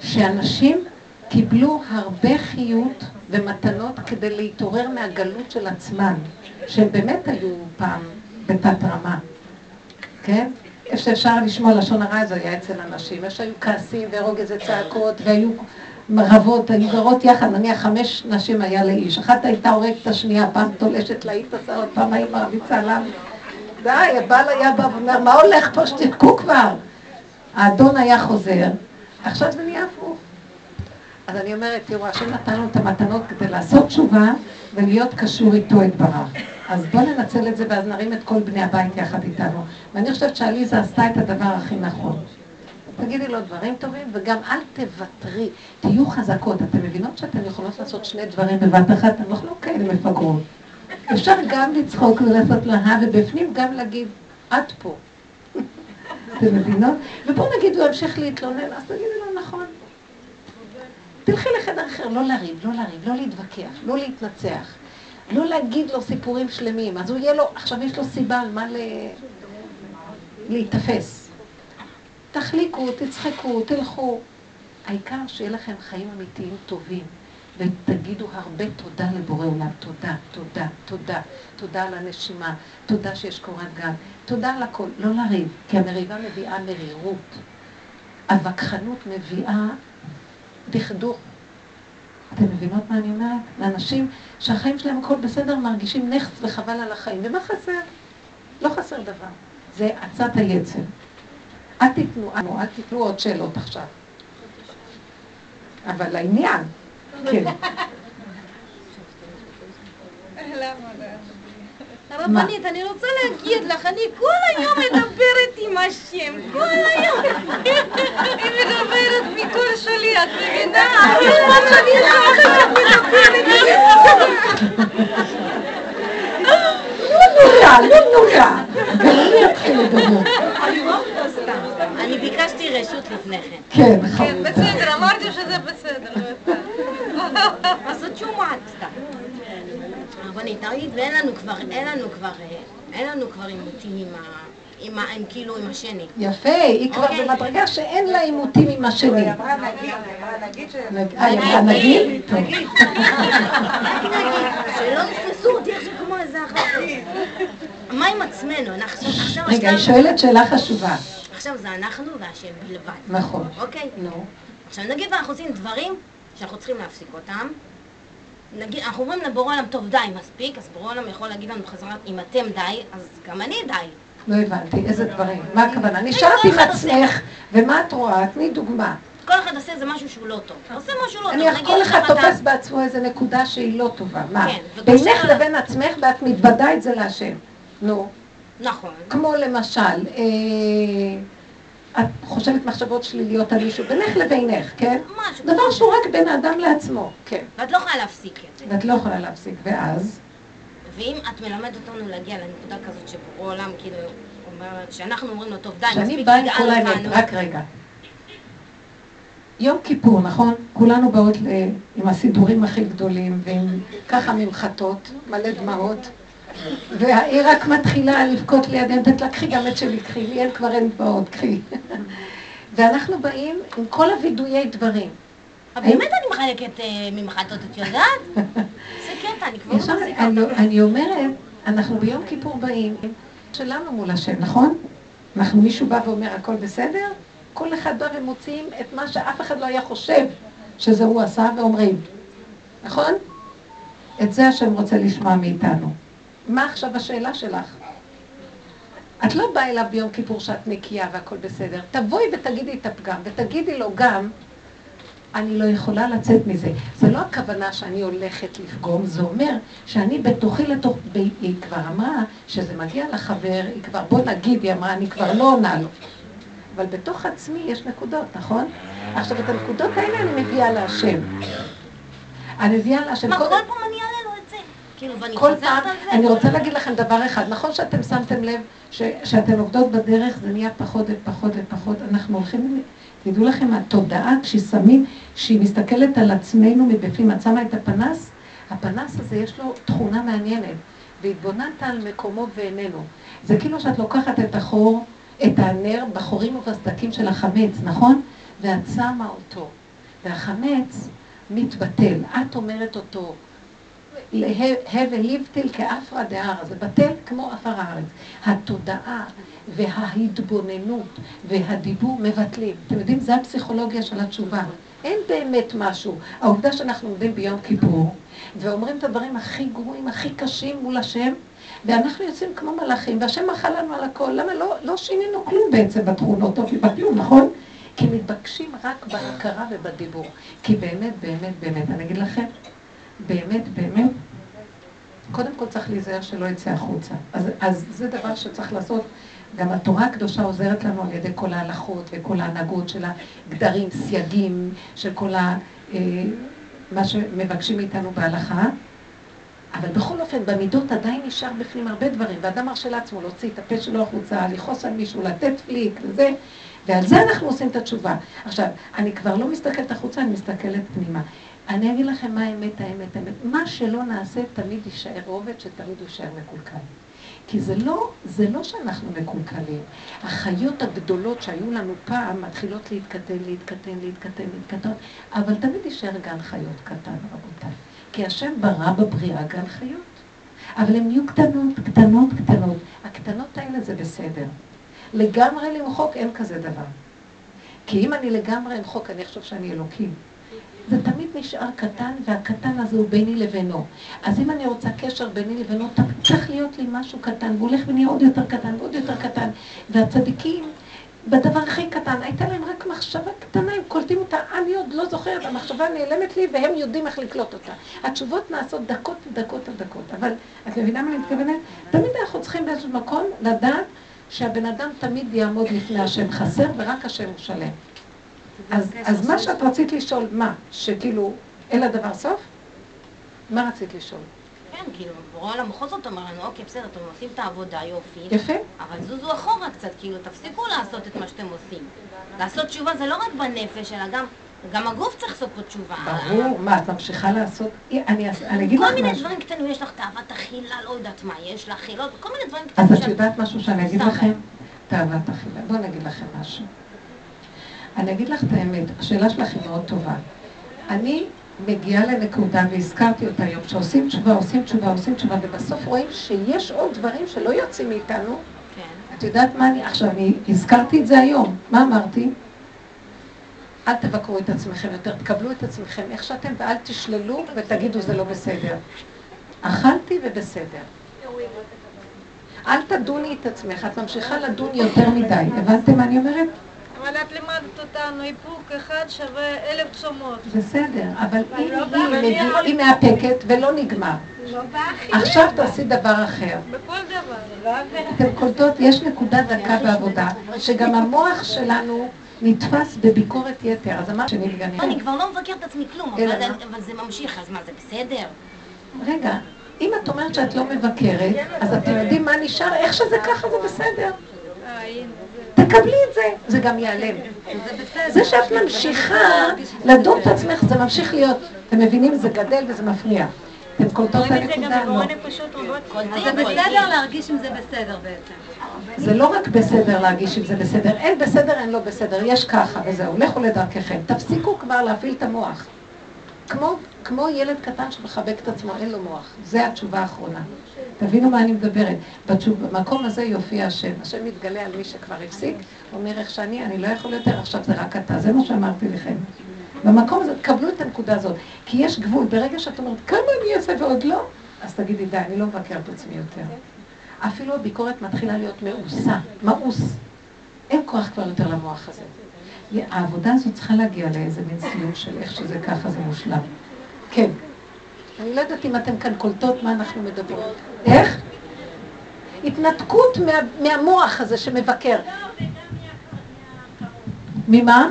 שאנשים קיבלו הרבה חיות ומתנות כדי להתעורר מהגלות של עצמם, שהם באמת היו פעם בתת רמה, כן? איפה שאפשר לשמוע לשון הרע זה היה אצל אנשים, איפה שהיו כעסים ורוגז וצעקות והיו רבות, היו גרות יחד, נניח חמש נשים היה לאיש, אחת הייתה הורגת את השנייה, פעם תולשת להעיט את השערות, פעם היא מרביצה לה, די, הבעל היה בא ואומר, מה הולך פה שתבכו כבר? האדון היה חוזר, עכשיו זה נהיה הפוך. אז אני אומרת, תראו, השם נתן לנו את המתנות כדי לעשות תשובה ולהיות קשור איתו יתברך. אז בואו ננצל את זה ואז נרים את כל בני הבית יחד איתנו. ואני חושבת שעליזה עשתה את הדבר הכי נכון. תגידי לו דברים טובים, וגם אל תוותרי, תהיו חזקות. אתן מבינות שאתן יכולות לעשות שני דברים בבת אחת? אתן לא כאלה מפגרות. אפשר גם לצחוק ולעשות לה, ובפנים גם להגיד, את פה. אתם מבינות? ובואו נגיד, הוא ימשיך להתלונן, אז תגידי לו, נכון. תלכי לחדר אחר, לא לריב, לא לריב, לא להתווכח, לא להתנצח, לא להגיד לו סיפורים שלמים. אז הוא יהיה לו, עכשיו יש לו סיבה על מה. להיתפס. תחליקו, תצחקו, תלכו. העיקר שיהיה לכם חיים אמיתיים טובים. ותגידו הרבה תודה לבורא עולם, תודה, תודה, תודה, תודה על הנשימה, תודה שיש קורת גג, תודה על הכל, לא לריב, כי המריבה מביאה מרירות, הווכחנות מביאה דכדוך. אתם מבינות מה אני אומרת? לאנשים שהחיים שלהם הכל בסדר, מרגישים נכס וחבל על החיים, ומה חסר? לא חסר דבר, זה עצת היצר. אל תיתנו, אל תיתנו עוד שאלות עכשיו. אבל לעניין, כן. הרבנית, אני רוצה להגיד לך, אני כל היום מדברת עם השם, כל היום. היא מדברת מכל שלי, את מבינה? לא נורא, לא נורא. אני אתחיל לדבר. אני ביקשתי רשות לפני כן. כן, כן, בסדר, אמרתי שזה בסדר. לעשות שומעת סתם. רבנית, תגיד, ואין לנו כבר, אין לנו כבר, אין לנו כבר עימותים עם ה... עם, עם כאילו עם השני. יפה, היא כבר אוקיי. במדרגה שאין לה עימותים עם השני. היא אמרה נגיד, היא אמרה נגיד? נגיד. שלא יתפסו אותי עכשיו כמו איזה אחר. מה עם עצמנו? אנחנו עכשיו... רגע, היא שואלת שאלה חשובה. עכשיו זה אנחנו והשם בלבד. נכון. אוקיי? נו. עכשיו נגיד ואנחנו עושים דברים שאנחנו צריכים להפסיק אותם. נגיד, אנחנו אומרים לבורא עולם, טוב די, מספיק, אז בורא עולם יכול להגיד לנו בחזרה, אם אתם די, אז גם אני די. לא הבנתי, איזה דברים? מה הכוונה? נשארתי עם עצמך, ומה את רואה? תני דוגמה. כל אחד עושה איזה משהו שהוא לא טוב. עושה משהו לא טוב. נניח כל אחד תופס בעצמו איזה נקודה שהיא לא טובה. מה? כן, בינך לבין עצמך, ואת מתוודה את זה להשם. נו. נכון. כמו למשל, אה, את חושבת מחשבות שליליות על מישהו, בינך לבינך, כן? משהו. דבר שהוא רק בין האדם לעצמו, כן. ואת לא יכולה להפסיק את זה. ואת לא יכולה להפסיק, ואז? ואם את מלמדת אותנו להגיע לנקודה כזאת שבורא עולם, כאילו, אומרת, שאנחנו אומרים לו, טוב, די, כשאני מספיק, באה עם כל האמת, אותנו. רק רגע. יום כיפור, נכון? כולנו באות ל... עם הסידורים הכי גדולים, ועם ככה ממחטות, מלא דמעות, והעיר רק מתחילה לבכות לידיהם, תת לה, קחי גם את שלי, קחי, לי אין כבר אין דמעות, קחי. ואנחנו באים עם כל הווידויי דברים. באמת אני מחלקת אה, ממחטות, את יודעת? קטע, אני כבר לא מחזיקה אותו. אני אומרת, אנחנו ביום כיפור באים, שלנו מול השם, נכון? אנחנו, מישהו בא ואומר הכל בסדר? כל אחד בא ומוציאים את מה שאף אחד לא היה חושב שזה הוא עשה ואומרים, נכון? את זה השם רוצה לשמוע מאיתנו. מה עכשיו השאלה שלך? את לא באה אליו ביום כיפור שאת נקייה והכל בסדר. תבואי ותגידי את הפגם, ותגידי לו גם, אני לא יכולה לצאת מזה. זה לא הכוונה שאני הולכת לפגום, זה אומר שאני בתוכי לתוך... היא כבר אמרה שזה מגיע לחבר, היא כבר, בוא נגיד, היא אמרה, אני כבר לא עונה לו. אבל בתוך עצמי יש נקודות, נכון? עכשיו, את הנקודות האלה אני מביאה להשם. אני מביאה להשם. מה, כל- פעם אני? כאילו, ואני כל חוזרת על זה? אני רוצה להגיד לכם דבר אחד, נכון שאתם שמתם לב שאתן עובדות בדרך, זה נהיה פחות ופחות ופחות, אנחנו הולכים, תדעו לכם, התודעה, כששמים, כשהיא מסתכלת על עצמנו מבפנים, את שמה את הפנס, הפנס הזה יש לו תכונה מעניינת, והתבוננת על מקומו ואיננו. זה כאילו שאת לוקחת את החור, את הנר בחורים ובסדקים של החמץ, נכון? ואת שמה אותו, והחמץ מתבטל. את אומרת אותו, הבל ליבטיל כאפרא דהרא, זה בטל כמו עפר הארץ. התודעה וההתבוננות והדיבור מבטלים. אתם יודעים, זה הפסיכולוגיה של התשובה. אין באמת משהו. העובדה שאנחנו עומדים ביום כיפור ואומרים את הדברים הכי גרועים, הכי קשים מול השם, ואנחנו יוצאים כמו מלאכים, והשם מחל לנו על הכל. למה לא, לא שינינו כלום בעצם בתכונות או בכלום, נכון? כי מתבקשים רק בהכרה ובדיבור. כי באמת, באמת, באמת, אני אגיד לכם, באמת, באמת, קודם כל צריך להיזהר שלא יצא החוצה. אז, אז זה דבר שצריך לעשות. גם התורה הקדושה עוזרת לנו על ידי כל ההלכות וכל ההנהגות של הגדרים, סייגים, של כל ה... אה, מה שמבקשים מאיתנו בהלכה. אבל בכל אופן, במידות עדיין נשאר בפנים הרבה דברים, ואדם מרשה לעצמו להוציא את הפה שלו החוצה, לכעוס על מישהו, לתת פליק וזה, ועל זה אנחנו עושים את התשובה. עכשיו, אני כבר לא מסתכלת החוצה, אני מסתכלת פנימה. אני אגיד לכם מה האמת, האמת, האמת. מה שלא נעשה תמיד יישאר רובד, שתמיד יישאר מקולקל. כי זה לא, זה לא שאנחנו מקולקלים. החיות הגדולות שהיו לנו פעם מתחילות להתקטן, להתקטן, להתקטן, להתקטן, אבל תמיד יישאר גן חיות קטן, רבותיי. כי השם ברא בבריאה גן חיות. אבל הן יהיו קטנות, קטנות, קטנות. הקטנות האלה זה בסדר. לגמרי למחוק אין כזה דבר. כי אם אני לגמרי אמחוק, אני אחשוב שאני אלוקים. זה תמיד נשאר קטן, והקטן הזה הוא ביני לבינו. אז אם אני רוצה קשר ביני לבינו, צריך להיות לי משהו קטן, והוא הולך ונהיה עוד יותר קטן ועוד יותר קטן. והצדיקים, בדבר הכי קטן, הייתה להם רק מחשבה קטנה, הם קולטים אותה, אני עוד לא זוכרת, המחשבה נעלמת לי והם יודעים איך לקלוט אותה. התשובות נעשות דקות ודקות ודקות, אבל את מבינה מה אני מתכוונת? תמיד אנחנו צריכים באיזשהו מקום לדעת שהבן אדם תמיד יעמוד לפני השם חסר ורק השם הוא שלם. אז, אז מה שאת רצית לשאול, מה? שכאילו אין לדבר סוף? מה רצית לשאול? כן, כאילו, בורא עולם בכל זאת אומר לנו, אוקיי, בסדר, אתם עושים את העבודה, יופי. יפה. אבל זוזו אחורה קצת, כאילו, תפסיקו לעשות את מה שאתם עושים. לעשות תשובה זה לא רק בנפש, אלא גם, גם הגוף צריך לעשות פה תשובה. ברור, מה, את ממשיכה לעשות? אני, אגיד לך כל מיני משהו. דברים קטנים, יש לך תאוות אכילה, לא יודעת מה, יש לך חילות, כל מיני דברים אז קטנים. את שאת- יודעת משהו שאני אגיד. לכם? תאוות אכילה. בואו נגיד לכם משהו. אני אגיד לך את האמת, השאלה שלך היא מאוד טובה. אני מגיעה לנקודה, והזכרתי אותה היום, שעושים תשובה, עושים תשובה, עושים תשובה, ובסוף רואים שיש עוד דברים שלא יוצאים מאיתנו. כן. את יודעת מה אני... עכשיו, אני הזכרתי את זה היום. מה אמרתי? אל תבקרו את עצמכם יותר, תקבלו את עצמכם איך שאתם, ואל תשללו ותגידו זה לא בסדר. אכלתי ובסדר. אל תדוני את עצמך, את ממשיכה לדון יותר מדי. הבנתם מה אני אומרת? אבל את לימדת אותנו, איפוק אחד שווה אלף צומות. בסדר, אבל אם לא היא מאפקת ולא נגמר. לא. עכשיו תעשי דבר אחר. בכל דבר. אתם קולטות, יש נקודה דקה בעבודה, שגם המוח שלנו נתפס בביקורת יתר. אז אמרת שנפגעים. אני כבר לא מבקר את עצמי כלום? אבל זה ממשיך, אז מה, זה בסדר? רגע, אם את אומרת שאת לא מבקרת, אז אתם יודעים מה נשאר? איך שזה ככה זה בסדר. תקבלי את זה, זה גם ייעלם. זה שאת ממשיכה לדון את עצמך, זה ממשיך להיות. אתם מבינים? זה גדל וזה מפריע. אתם קולטות את הנקודה? לא. זה בסדר להרגיש אם זה בסדר בעצם. זה לא רק בסדר להרגיש אם זה בסדר, אין בסדר, אין לא בסדר, יש ככה וזהו, לכו לדרככם. תפסיקו כבר להפעיל את המוח. כמו, כמו ילד קטן שמחבק את עצמו, אין לו מוח. זה התשובה האחרונה. תבינו מה אני מדברת. במקום הזה יופיע השם. השם מתגלה על מי שכבר הפסיק, אומר איך שאני, אני לא יכול יותר, עכשיו זה רק אתה. זה מה שאמרתי לכם. במקום הזה, תקבלו את הנקודה הזאת. כי יש גבול. ברגע שאת אומרת, כמה אני אעשה ועוד לא, אז תגידי, די, אני לא מבקר את עצמי יותר. אפילו הביקורת מתחילה להיות מאוסה, מאוס. אין כוח כבר יותר למוח הזה. העבודה הזאת צריכה להגיע לאיזה מין סיום של איך שזה ככה זה מושלם. כן. אני לא יודעת אם אתם כאן קולטות מה אנחנו מדברים. איך? התנתקות מה, מהמוח הזה שמבקר. ממה?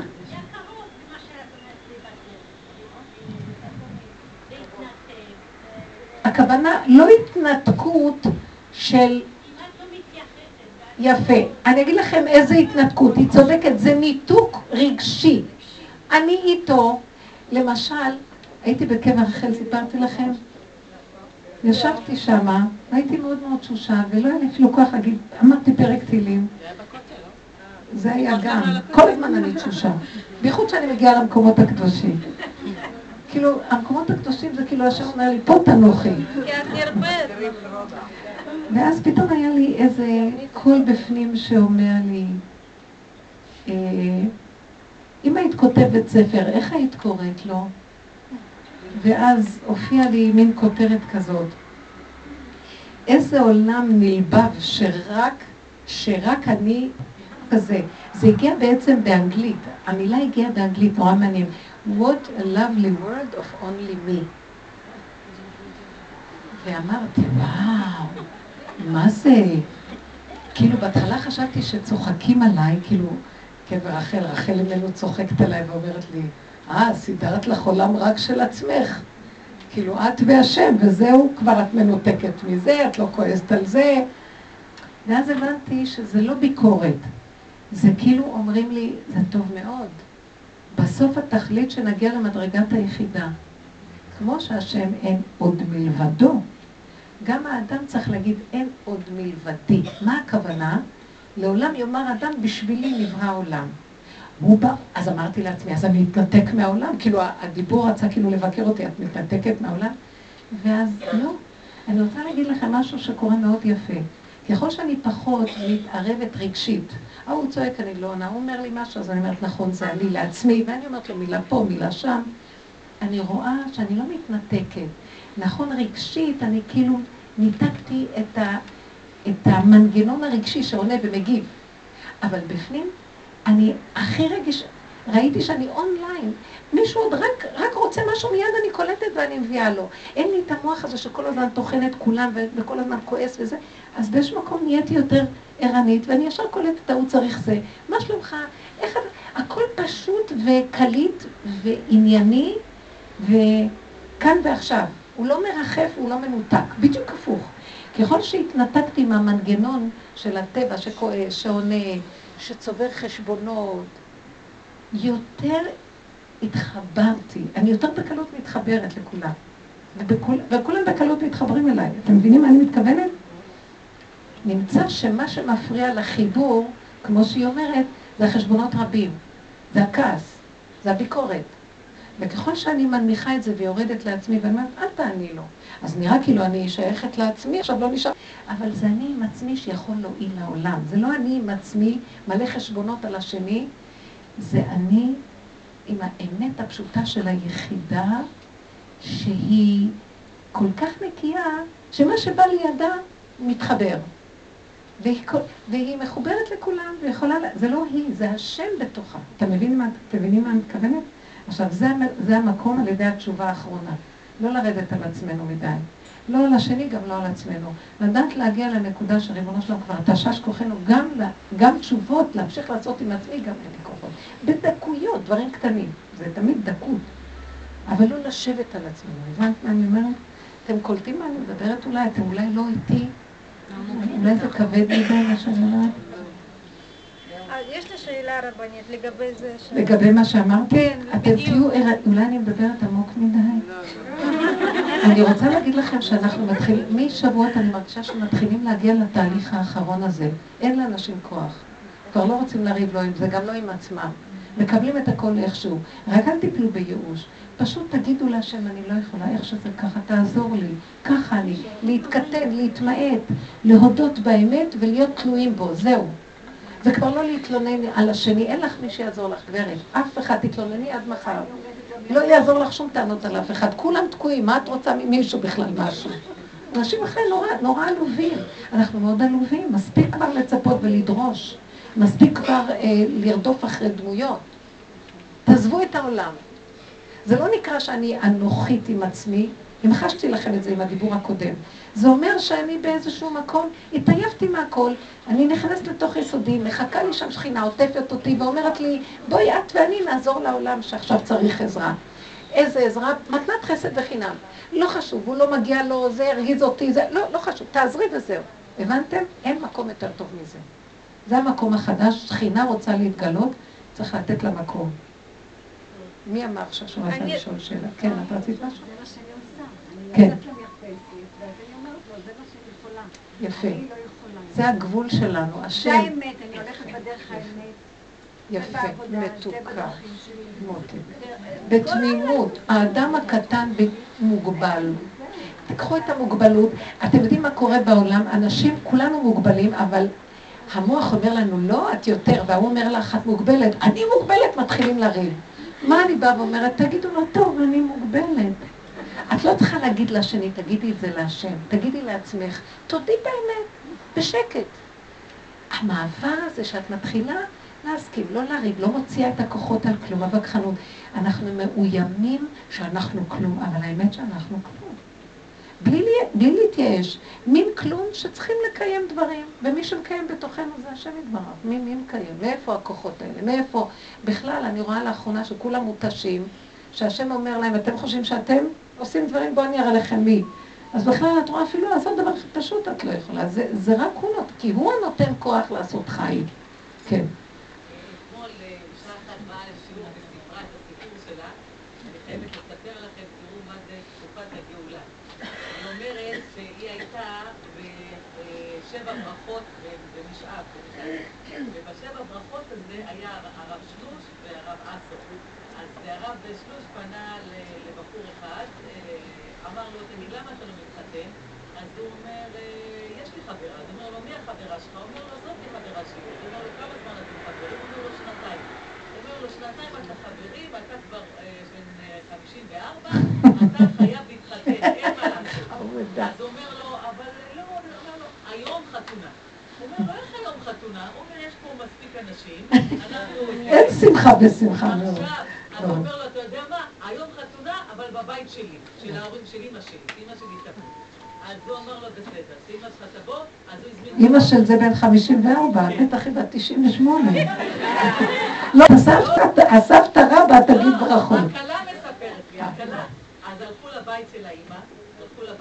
הכוונה לא התנתקות של... יפה. אני אגיד לכם איזה התנתקות, היא צודקת, זה ניתוק רגשי. אני איתו, למשל, הייתי בקבר רחל, סיפרתי לכם? ישבתי שמה, והייתי מאוד מאוד תשושה, ולא היה לי אפילו כוח להגיד, אמרתי פרק תהילים. זה היה גם, כל הזמן אני תשושה. בייחוד שאני מגיעה למקומות הקדושים. כאילו, המקומות הקדושים זה כאילו השם אומר לי, פה תנוחי. ואז פתאום היה לי איזה קול בפנים שאומר לי, אה, אם היית כותבת ספר, איך היית קוראת לו? ואז הופיעה לי מין כותרת כזאת, איזה עולם נלבב שרק, שרק אני כזה. זה הגיע בעצם באנגלית, המילה הגיעה באנגלית, נורא מעניין. What a lovely world of only me. ואמרתי, וואו, מה זה? כאילו בהתחלה חשבתי שצוחקים עליי, כאילו, קבר רחל, רחל ממנו צוחקת עליי ואומרת לי, אה, סידרת לך עולם רק של עצמך. כאילו, את והשם, וזהו, כבר את מנותקת מזה, את לא כועסת על זה. ואז הבנתי שזה לא ביקורת, זה כאילו אומרים לי, זה טוב מאוד. בסוף התכלית שנגיע למדרגת היחידה. כמו שהשם אין עוד מלבדו, גם האדם צריך להגיד אין עוד מלבדי. מה הכוונה? לעולם יאמר אדם בשבילי נברא העולם. הוא בא, אז אמרתי לעצמי, אז אני אתנתק מהעולם? כאילו הדיבור רצה כאילו לבקר אותי, את מתנתקת מהעולם? ואז לא. אני רוצה להגיד לכם משהו שקורה מאוד יפה. ככל שאני פחות מתערבת רגשית, ההוא צועק, אני לא עונה, הוא אומר לי משהו, אז אני אומרת, נכון, זה אני לעצמי, ואני אומרת לו מילה פה, מילה שם. אני רואה שאני לא מתנתקת. נכון, רגשית, אני כאילו ניתקתי את, ה, את המנגנון הרגשי שעונה ומגיב. אבל בפנים, אני הכי רגיש, ראיתי שאני אונליין. מישהו עוד רק, רק רוצה משהו, מיד אני קולטת ואני מביאה לו. אין לי את המוח הזה שכל הזמן טוחן את כולם וכל הזמן כועס וזה. אז באיזשהו מקום נהייתי יותר ערנית, ואני ישר קולטת, ההוא צריך זה. מה שלומך? איך... אתה-" הכל פשוט וקליט וענייני, וכאן ועכשיו. הוא לא מרחף, הוא לא מנותק. בדיוק הפוך. ככל שהתנתקתי מהמנגנון של הטבע שכועס, שעונה, שצובר חשבונות, יותר התחברתי. אני יותר בקלות מתחברת לכולם. וכולם בקלות מתחברים אליי. אתם מבינים מה אני מתכוונת? נמצא שמה שמפריע לחיבור, כמו שהיא אומרת, זה החשבונות רבים, זה הכעס, זה הביקורת. וככל שאני מנמיכה את זה ויורדת לעצמי ואני אומרת, אל תעני לו. אז נראה כאילו אני שייכת לעצמי, עכשיו לא נשאר. אבל זה אני עם עצמי שיכול להועיל לעולם. זה לא אני עם עצמי, מלא חשבונות על השני, זה אני עם האמת הפשוטה של היחידה, שהיא כל כך נקייה, שמה שבא לידה מתחבר. והיא, והיא מחוברת לכולם, ויכולה, זה לא היא, זה השם בתוכה. אתם מבינים מה, אתם מבינים מה אני מתכוונת? עכשיו, זה, זה המקום על ידי התשובה האחרונה. לא לרדת על עצמנו מדי. לא על השני, גם לא על עצמנו. לדעת להגיע לנקודה שריבונו שלנו כבר תשש כוחנו, גם, גם תשובות, להמשיך לעשות עם עצמי, גם אין לי כוחות. בדקויות, דברים קטנים. זה תמיד דקות. אבל לא לשבת על עצמנו. הבנת מה אני אומרת? אתם קולטים מה אני מדברת אולי? אתם אולי לא איתי? אולי זה כבד מדי מה שאני אומרת? יש לי שאלה רבנית לגבי זה ש... לגבי מה שאמרתי? כן, אתם תהיו, אולי אני מדברת עמוק מדי? אני רוצה להגיד לכם שאנחנו מתחילים, משבועות אני מרגישה שמתחילים להגיע לתהליך האחרון הזה. אין לאנשים כוח. כבר לא רוצים לריב לא עם זה, גם לא עם עצמם. מקבלים את הכל איכשהו. רק אל תיפלו בייאוש. פשוט תגידו להשם, אני לא יכולה, איך שזה ככה, תעזור לי. ככה אני. להתקטן, להתמעט, להודות באמת ולהיות תלויים בו, זהו. זה כבר לא להתלונן על השני, אין לך מי שיעזור לך, גברת. אף אחד, תתלונני עד מחר. לא יעזור לך שום טענות על אף אחד. כולם תקועים, מה את רוצה ממישהו בכלל משהו? אנשים אחרי נורא, נורא עלובים. אנחנו מאוד עלובים, מספיק כבר לצפות ולדרוש. מספיק כבר אה, לרדוף אחרי דמויות. תעזבו את העולם. זה לא נקרא שאני אנוכית עם עצמי, המחשתי לכם את זה עם הדיבור הקודם. זה אומר שאני באיזשהו מקום התעייפתי מהכל, אני נכנסת לתוך יסודי, מחכה לי שם שכינה, עוטפת אותי ואומרת לי, בואי את ואני נעזור לעולם שעכשיו צריך עזרה. איזה עזרה? מתנת חסד וחינם. לא חשוב, הוא לא מגיע לו, זה הרגיז אותי, זה, לא, לא חשוב, תעזרי וזהו. הבנתם? אין מקום יותר טוב מזה. זה המקום החדש, שכינה רוצה להתגלות, צריך לתת לה מקום. מי אמר עכשיו שהוא רצה לשאול שאלה? כן, את רצית משהו? יכולה. יפה. לא. זה הגבול שלנו, השם. זה האמת, אני הולכת בדרך האמת. יפה, מתוקה. בתמימות, האדם הקטן מוגבל. תיקחו את המוגבלות. אתם יודעים מה קורה בעולם? אנשים, כולנו מוגבלים, אבל המוח אומר לנו, לא, את יותר, והוא אומר לך, את מוגבלת. אני מוגבלת, מתחילים לריב. מה אני באה ואומרת? תגידו לו, טוב, אני מוגבלת. את לא צריכה להגיד לשני, תגידי את זה להשם. תגידי לעצמך, תודי באמת, בשקט. המעבר הזה שאת מתחילה להסכים, לא לריב, לא מוציאה את הכוחות על כלום, הווכחנות. אנחנו מאוימים שאנחנו כלום, אבל האמת שאנחנו כלום. בלי, בלי להתייאש, מין כלום שצריכים לקיים דברים, ומי שמקיים בתוכנו זה השם יתברך. מי, מי מקיים? מאיפה הכוחות האלה? מאיפה? בכלל, אני רואה לאחרונה שכולם מותשים, שהשם אומר להם, אתם חושבים שאתם עושים דברים, בואו אני אראה לכם מי. אז בכלל את רואה אפילו לעשות דבר פשוט את לא יכולה, זה, זה רק הוא נותן, כי הוא הנותן כוח לעשות חיים. כן. שבע ברכות במשאב, ובשבע ברכות הזה היה הרב שלוש והרב אסו. אז הרב שלוש פנה לבחור אחד, אמר לו, תגיד, למה אתה לא מתחתן? אז הוא אומר, יש לי חברה. אז הוא אומר לו, מי החברה שלך? הוא אומר לו, זאת היא חברה שלי. הוא אומר לו, כמה זמן אתם חברים? הוא אומר לו, שנתיים. הוא אומר לו, שנתיים אתה חברים, אתה כבר בן 54, אתה חייב להתחתן, אין מה לעשות. אז הוא אומר לו, אבל לא, היום חתונה. הוא אומר, לא איך היום חתונה? הוא אומר, יש פה מספיק אנשים, אין שמחה בשמחה מאוד. עכשיו, הוא אומר לו, אתה יודע מה? היום חתונה, אבל בבית שלי, של ההורים של אמא שלי, אמא שלי תבוא. אז הוא אמר לו, בסדר, שאמא שלך תבוא, אז הוא הזמין... אמא של זה בן 54, בטח היא בת 98. לא, הסבתא רבא תגיד ברכות. הכלה מספרת לי, הכלה. אז הלכו לבית של הלכו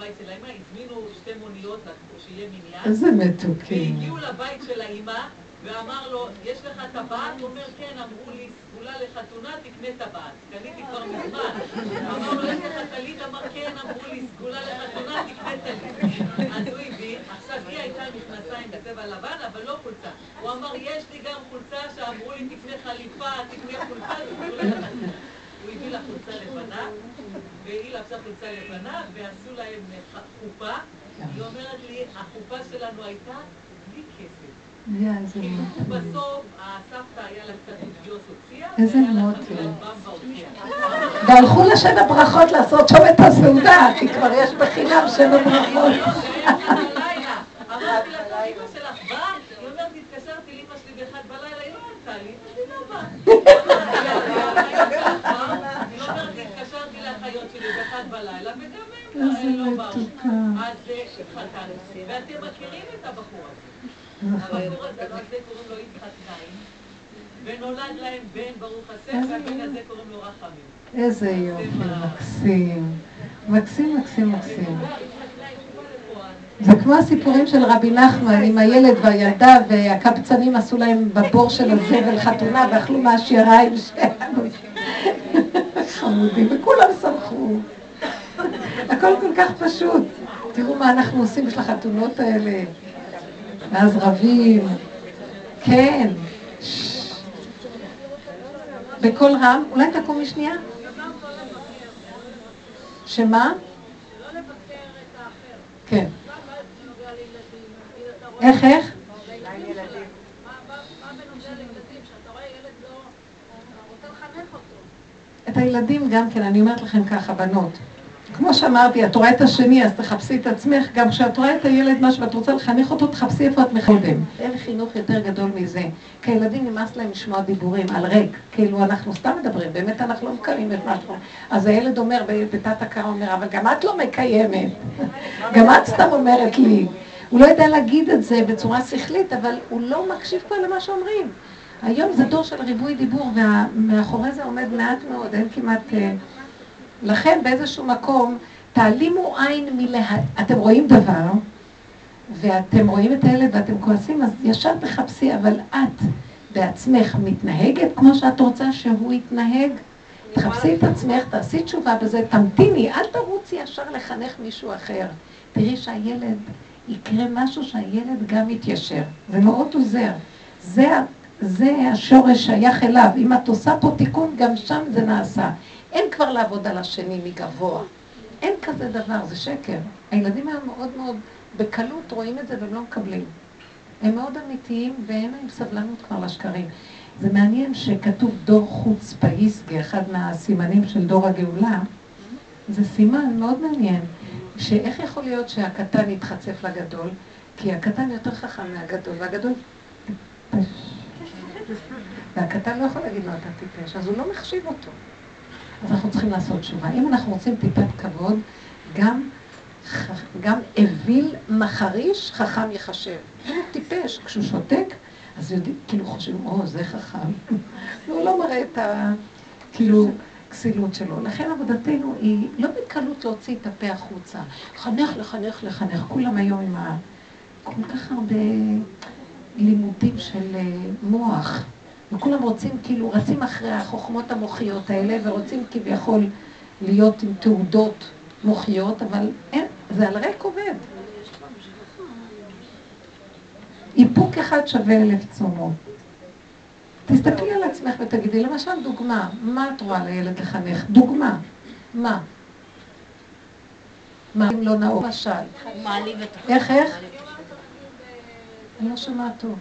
לבית של האמא, הזמינו שתי מוניות שיהיה מניין. איזה מתוקים. והגיעו לבית של האמא, ואמר לו, יש לך טבעת? הוא אומר, כן, אמרו לי, סגולה לחתונה, תקנה טבעת. קניתי כבר מזמן. אמר לו, יש לך טלית? אמר, כן, אמרו לי, סגולה לחתונה, תקנה טלית. אז הוא הביא, עכשיו היא הייתה מכנסיים בצבע לבן, אבל לא חולצה. הוא אמר, יש לי גם חולצה שאמרו לי, תקנה חליפה, תקנה חולצה, הוא הביא לה חולצה לבנה, והיא לבשה חולצה לבנה, ועשו להם חופה. היא אומרת לי, החופה שלנו הייתה בלי כסף. בסוף הסבתא היה לה קצת אופיוס הוציאה, איזה מוטי. והלכו לשם ברכות לעשות שם את הסעודה, כי כבר יש בחינם שבע ברכות. אמרתי לה, אמא שלך באה? התקשרתי לאמא שלי באחד בלילה, היא לא ענתה לי, שלי לא באה. היא לא אומרת לי, התקשרתי לאחיות שלי באחד בלילה, וגם הם איזה. מתוקה. ואתם מכירים את הבחור הזה. נכון. הבחור הזה קוראים לו יצחק נעים, ונולד להם בן, ברוך השם, והבן. הזה קוראים לו רחמים. איזה יופי, מקסים. מקסים, מקסים, מקסים. זה כמו הסיפורים של רבי נחמן עם הילד והילדה והקבצנים עשו להם בבור של הזבל חתונה ואכלו מהשיריים שלנו. חמודים, וכולם שמחו. הכל כל כך פשוט. תראו מה אנחנו עושים בשביל החתונות האלה. ואז רבים. כן. בקול רם, אולי תקומי שנייה? שמה? כן. איך, איך? את הילדים גם כן, אני אומרת לכם ככה, בנות. כמו שאמרתי, את רואה את השני, אז תחפשי את עצמך. גם כשאת רואה את הילד משהו ואת רוצה לחנך אותו, תחפשי איפה את מחודם. אין חינוך יותר גדול מזה. כי הילדים נמאס להם לשמוע דיבורים על ריק. כאילו אנחנו סתם מדברים, באמת אנחנו לא מקיימים את מה שאנחנו... אז הילד אומר, בתת הכרה אומר, אבל גם את לא מקיימת. גם את סתם אומרת לי. הוא לא יודע להגיד את זה בצורה שכלית, אבל הוא לא מקשיב כבר למה שאומרים. היום זה דור של ריבוי דיבור, ומאחורי זה עומד מעט מאוד, אין כמעט... לכן באיזשהו מקום, תעלימו עין מלה... אתם רואים דבר, ואתם רואים את הילד ואתם כועסים, אז ישר תחפשי, אבל את בעצמך מתנהגת כמו שאת רוצה שהוא יתנהג? תחפשי את עצמך, תעשי תשובה בזה, תמתיני, אל תרוצי ישר לחנך מישהו אחר. תראי שהילד, יקרה משהו שהילד גם יתיישר. זה מאוד עוזר. זה, זה השורש שייך אליו. אם את עושה פה תיקון, גם שם זה נעשה. אין כבר לעבוד על השני מגבוה. אין כזה דבר, זה שקר. הילדים היום מאוד מאוד בקלות רואים את זה והם לא מקבלים. הם מאוד אמיתיים ואין להם סבלנות כבר לשקרים. זה מעניין שכתוב דור חוץ פאיסגי, אחד מהסימנים של דור הגאולה. זה סימן מאוד מעניין, שאיך יכול להיות שהקטן יתחצף לגדול? כי הקטן יותר חכם מהגדול, והגדול. והקטן לא יכול להגיד לו אתה טיפש, אז הוא לא מחשיב אותו. אז אנחנו צריכים לעשות תשובה. אם אנחנו רוצים טיפת כבוד, גם, גם אוויל מחריש חכם יחשב. הוא טיפש, כשהוא שותק, אז יודעים, כאילו חושבים, או, זה חכם. והוא לא מראה את ה... כאילו, כסילות שלו. לכן עבודתנו היא לא בקלות להוציא את הפה החוצה. לחנך, לחנך, לחנך. כולם היום עם ה... כל כך הרבה לימודים של מוח. וכולם רוצים, כאילו, רצים אחרי החוכמות המוחיות האלה, ורוצים כביכול להיות עם תעודות מוחיות, אבל אין, זה על ריק עובד. איפוק אחד שווה אלף צומות. תסתכלי על עצמך ותגידי, למשל דוגמה, מה את רואה לילד לחנך? דוגמה, מה? מה אם לא נאור? למשל. איך, איך? אני לא שומעת טוב.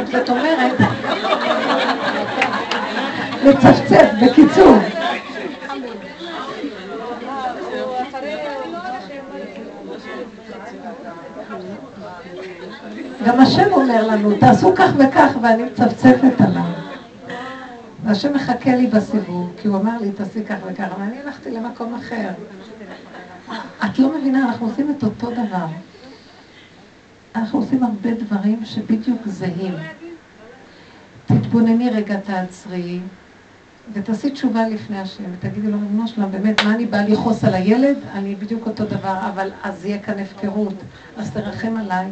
עכשיו זאת אומרת, לצפצף, בקיצור. גם השם אומר לנו, תעשו כך וכך, ואני מצפצפת עליו. והשם מחכה לי בסיבוב, כי הוא אמר לי, תעשי כך וכך, ואני הלכתי למקום אחר. את לא מבינה, אנחנו עושים את אותו דבר. אנחנו עושים הרבה דברים שבדיוק זהים. תתבונני רגע, תעצרי, ותעשי תשובה לפני השם, ותגידי לו, ריבונו שלום, באמת, מה אני באה לכעוס על הילד? אני בדיוק אותו דבר, אבל אז יהיה כאן הפקרות. אז תרחם עליי,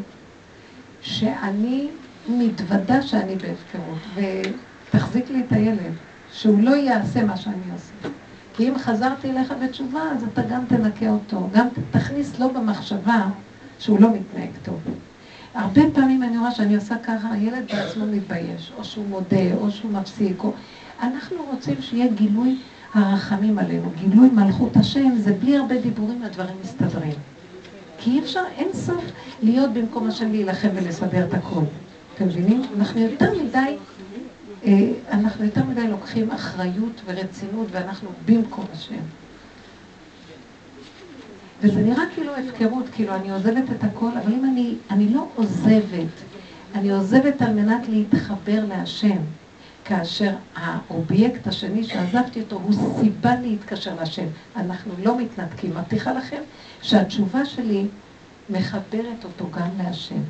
שאני מתוודה שאני בהפקרות, ותחזיק לי את הילד, שהוא לא יעשה מה שאני עושה. כי אם חזרתי אליך בתשובה, אז אתה גם תנקה אותו, גם תכניס לו במחשבה שהוא לא מתנהג טוב. הרבה פעמים אני רואה שאני עושה ככה, הילד בעצמו מתבייש, או שהוא מודה, או שהוא מפסיק, או... אנחנו רוצים שיהיה גילוי הרחמים עלינו, גילוי מלכות השם, זה בלי הרבה דיבורים, הדברים מסתדרים. כי אי אפשר אין סוף להיות במקום השם להילחם ולסדר את הכל. אתם מבינים? אנחנו יותר מדי אה, אנחנו יותר מדי לוקחים אחריות ורצינות ואנחנו במקום השם. וזה נראה כאילו הפקרות, כאילו אני עוזבת את הכל, אבל אם אני, אני לא עוזבת, אני עוזבת על מנת להתחבר להשם, כאשר האובייקט השני שעזבתי אותו הוא סיבה להתקשר להשם. אנחנו לא מתנתקים. מבטיחה לכם שהתשובה שלי מחברת אותו גם להשם.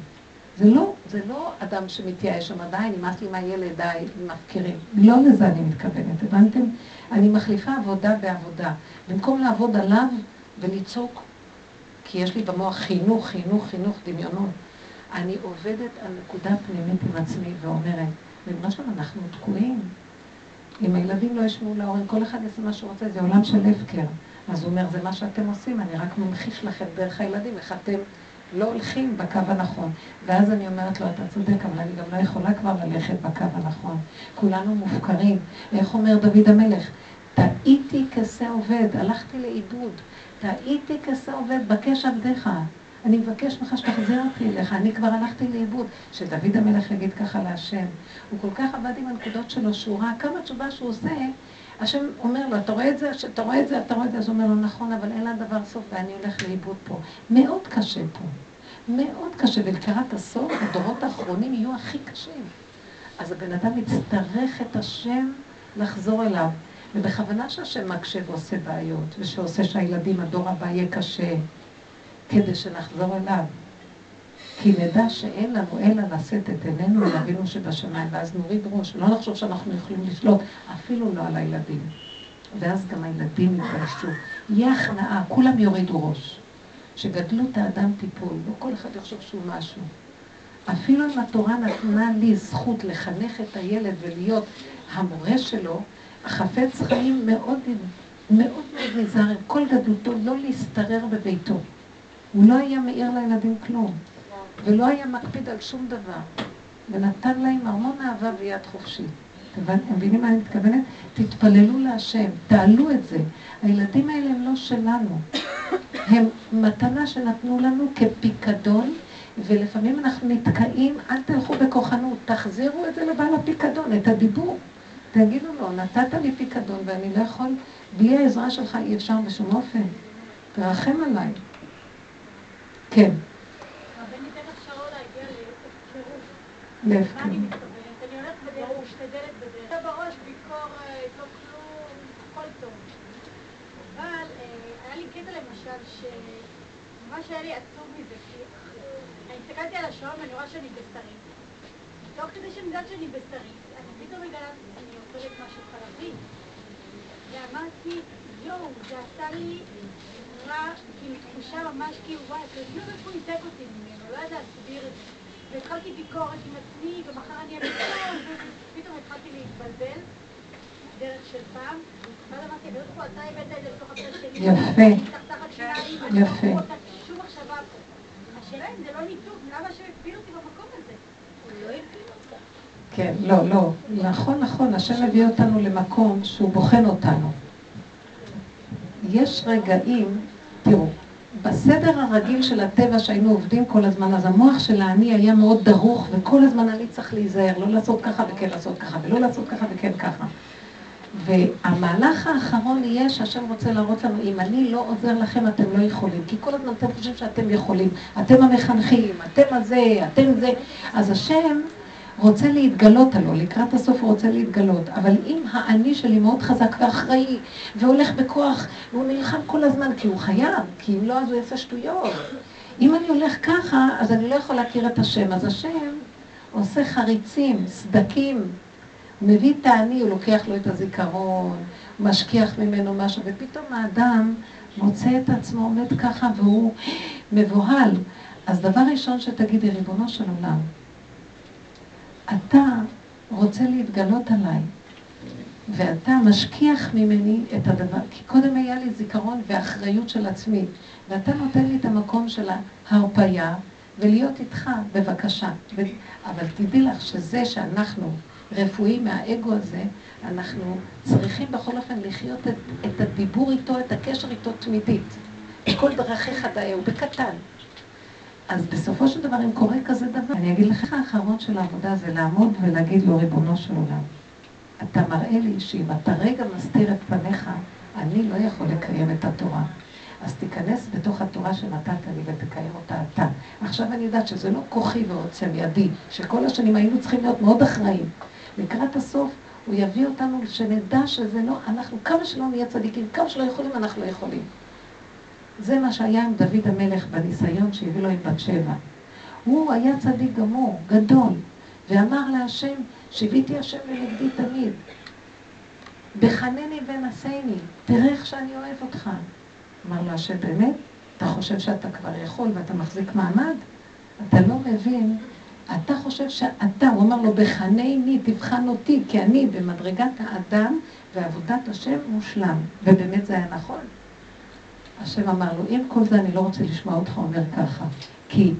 זה לא, זה לא אדם שמתייאש שם, די, נמאס לי מהילד, די, מפקירים. לא לזה אני מתכוונת, הבנתם? אני מחליפה עבודה בעבודה. במקום לעבוד עליו ולצעוק, כי יש לי במוח חינוך, חינוך, חינוך, דמיונות. אני עובדת על נקודה פנימית עם עצמי ואומרת, בגלל שם אנחנו תקועים. אם הילדים לא ישמעו להורים, כל אחד יעשה מה שהוא רוצה, זה עולם של הפקר. אז הוא אומר, זה מה שאתם עושים, אני רק ממחיש לכם דרך הילדים, איך אתם לא הולכים בקו הנכון. ואז אני אומרת לו, אתה צודק, אבל אני גם לא יכולה כבר ללכת בקו הנכון. כולנו מופקרים. איך אומר דוד המלך? טעיתי כשה עובד, הלכתי לאיבוד. טעיתי כשה עובד, בקש עבדיך. אני מבקש ממך שתחזיר אותי אליך, אני כבר הלכתי לאיבוד. שדוד המלך יגיד ככה להשם. הוא כל כך עבד עם הנקודות שלו, שהוא ראה כמה תשובה שהוא עושה, השם אומר לו, אתה רואה את זה, אתה רואה את זה, אתה רואה את זה, אז הוא אומר לו, נכון, אבל אין לדבר סוף ואני הולך לאיבוד פה. מאוד קשה פה. מאוד קשה, ולקראת הסוף, הדורות האחרונים יהיו הכי קשים. אז הבן אדם יצטרך את השם לחזור אליו. ובכוונה שהשם מקשה ועושה בעיות, ושעושה שהילדים, הדור הבא יהיה קשה, כדי שנחזור אליו. כי נדע שאין לנו אלא לשאת את עינינו אל אבינו שבשמיים, ואז נוריד ראש, לא נחשוב שאנחנו יכולים לשלוט, אפילו לא על הילדים. ואז גם הילדים יתביישו. יהיה הכנעה, כולם יורידו ראש. שגדלות האדם תיפול, לא כל אחד יחשוב שהוא משהו. אפילו אם התורה נתנה לי זכות לחנך את הילד ולהיות המורה שלו, החפץ חיים מאוד מאוד מאוד נזהר עם כל גדולתו לא להשתרר בביתו. הוא לא היה מעיר לילדים כלום. ולא היה מקפיד על שום דבר, ונתן להם המון אהבה ויד חופשית. אתם מבינים מה אני מתכוונת? תתפללו להשם, תעלו את זה. הילדים האלה הם לא שלנו. הם מתנה שנתנו לנו כפיקדון, ולפעמים אנחנו נתקעים, אל תלכו בכוחנות, תחזירו את זה לבעל הפיקדון, את הדיבור. תגידו לו, נתת לי פיקדון ואני לא יכול, בלי העזרה שלך אי אפשר בשום אופן. תרחם עליי. כן. להפקר. אני מתכוונת? אני הולכת בדרך, משתדלת בדרך. בראש ביקורת, לא כלום, הכל טוב. אבל היה לי קטע למשל, שמה שהיה לי עצוב מזה, כי אני הסתכלתי על השעון ואני רואה שאני בשרית. תוך כדי שאני יודעת שאני בשרית, אני פתאום מגלה שאני אוכלת משהו חלבי. ואמרתי, יואו, זה עשה לי רע, כאילו תחושה ממש כאילו, וואי, אתה יודע איפה הוא ניתק אותי ממנו, לא יודעת להסביר את זה. והתחלתי ביקורת עם עצמי, ומחר אני ביקורת, ופתאום התחלתי להתבלבל, דרך של פעם. ואז אמרתי, ברוך אתה הבאת את זה לתוך הפה שלי. יפה. יפה. שום מחשבה פה. השאלה אם זה לא ניתוק, למה שהפיל אותי במקום הזה? הוא לא הפיל אותה. כן, לא, לא. נכון, נכון, השם הביא אותנו למקום שהוא בוחן אותנו. יש רגעים, תראו, בסדר הרגיל של הטבע שהיינו עובדים כל הזמן, אז המוח של האני היה מאוד דרוך, וכל הזמן אני צריך להיזהר, לא לעשות ככה וכן לעשות ככה, ולא לעשות ככה וכן ככה. והמהלך האחרון יהיה שהשם רוצה להראות לנו, אם אני לא עוזר לכם, אתם לא יכולים. כי כל הזמן אתם חושבים שאתם יכולים. אתם המחנכים, אתם הזה, אתם זה. אז השם רוצה להתגלות עלו, לקראת הסוף הוא רוצה להתגלות, אבל אם האני שלי מאוד חזק ואחראי, והולך בכוח, והוא נלחם כל הזמן, כי הוא חייב, כי אם לא אז הוא יעשה שטויות. אם אני הולך ככה, אז אני לא יכול להכיר את השם. אז השם עושה חריצים, סדקים, מביא את האני, הוא לוקח לו את הזיכרון, משכיח ממנו משהו, ופתאום האדם מוצא את עצמו עומד ככה והוא מבוהל. אז דבר ראשון שתגידי, ריבונו של עולם, אתה רוצה להתגלות עליי, ואתה משכיח ממני את הדבר, כי קודם היה לי זיכרון ואחריות של עצמי, ואתה נותן לי את המקום של ההרפייה ולהיות איתך, בבקשה. ו... אבל תדעי לך שזה שאנחנו רפואיים מהאגו הזה, אנחנו צריכים בכל אופן לחיות את, את הדיבור איתו, את הקשר איתו תמידית. בכל דרכיך דאהו, בקטן. אז בסופו של דבר, אם קורה כזה דבר, אני אגיד לך, האחרון של העבודה זה לעמוד ולהגיד לו, ריבונו של עולם, אתה מראה לי שאם אתה רגע מסתיר את פניך, אני לא יכול לקיים את התורה. אז תיכנס בתוך התורה שנתת לי ותקיים אותה אתה. עכשיו אני יודעת שזה לא כוחי ועוצם ידי, שכל השנים היינו צריכים להיות מאוד אחראים. לקראת הסוף הוא יביא אותנו שנדע שזה לא, אנחנו כמה שלא נהיה צדיקים, כמה שלא יכולים, אנחנו לא יכולים. זה מה שהיה עם דוד המלך בניסיון שהביא לו עם בת שבע. הוא היה צדיק גמור, גדול, ואמר להשם, שיוויתי השם לנגדי תמיד. בחנני ונשני, תראה איך שאני אוהב אותך. אמר לו השם, באמת? אתה חושב שאתה כבר יכול ואתה מחזיק מעמד? אתה לא מבין. אתה חושב שאתה, הוא אמר לו, בחנני, תבחן אותי, כי אני במדרגת האדם ועבודת השם מושלם. ובאמת זה היה נכון. השם אמר לו, עם כל זה אני לא רוצה לשמוע אותך אומר ככה, כי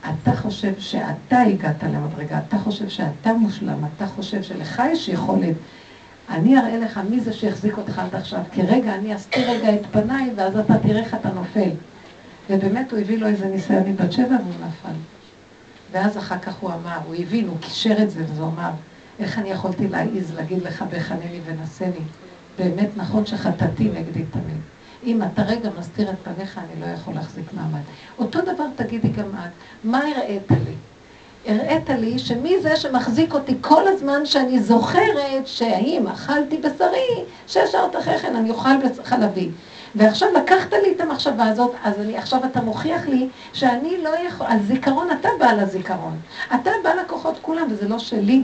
אתה חושב שאתה הגעת למדרגה, אתה חושב שאתה מושלם, אתה חושב שלך יש יכולת. אני אראה לך מי זה שהחזיק אותך עד עכשיו, כי רגע, אני אסתיר רגע את פניי, ואז אתה תראה איך אתה נופל. ובאמת הוא הביא לו איזה ניסיון מבת שבע והוא נפל. ואז אחר כך הוא אמר, הוא הבין, הוא קישר את זה, וזה אמר, איך אני יכולתי להעיז להגיד לך בחנני ונשני? באמת נכון שחטאתי נגדי תמיד. אם אתה רגע מסתיר את פניך, אני לא יכול להחזיק מעמד. אותו דבר תגידי גם את, מה הראית לי? הראית לי שמי זה שמחזיק אותי כל הזמן שאני זוכרת שהאם אכלתי בשרי, שש שעות אחרי כן אני אוכל חלבי. ועכשיו לקחת לי את המחשבה הזאת, אז אני, עכשיו אתה מוכיח לי שאני לא יכול, על זיכרון, אתה בעל הזיכרון. אתה בעל הכוחות כולם, וזה לא שלי.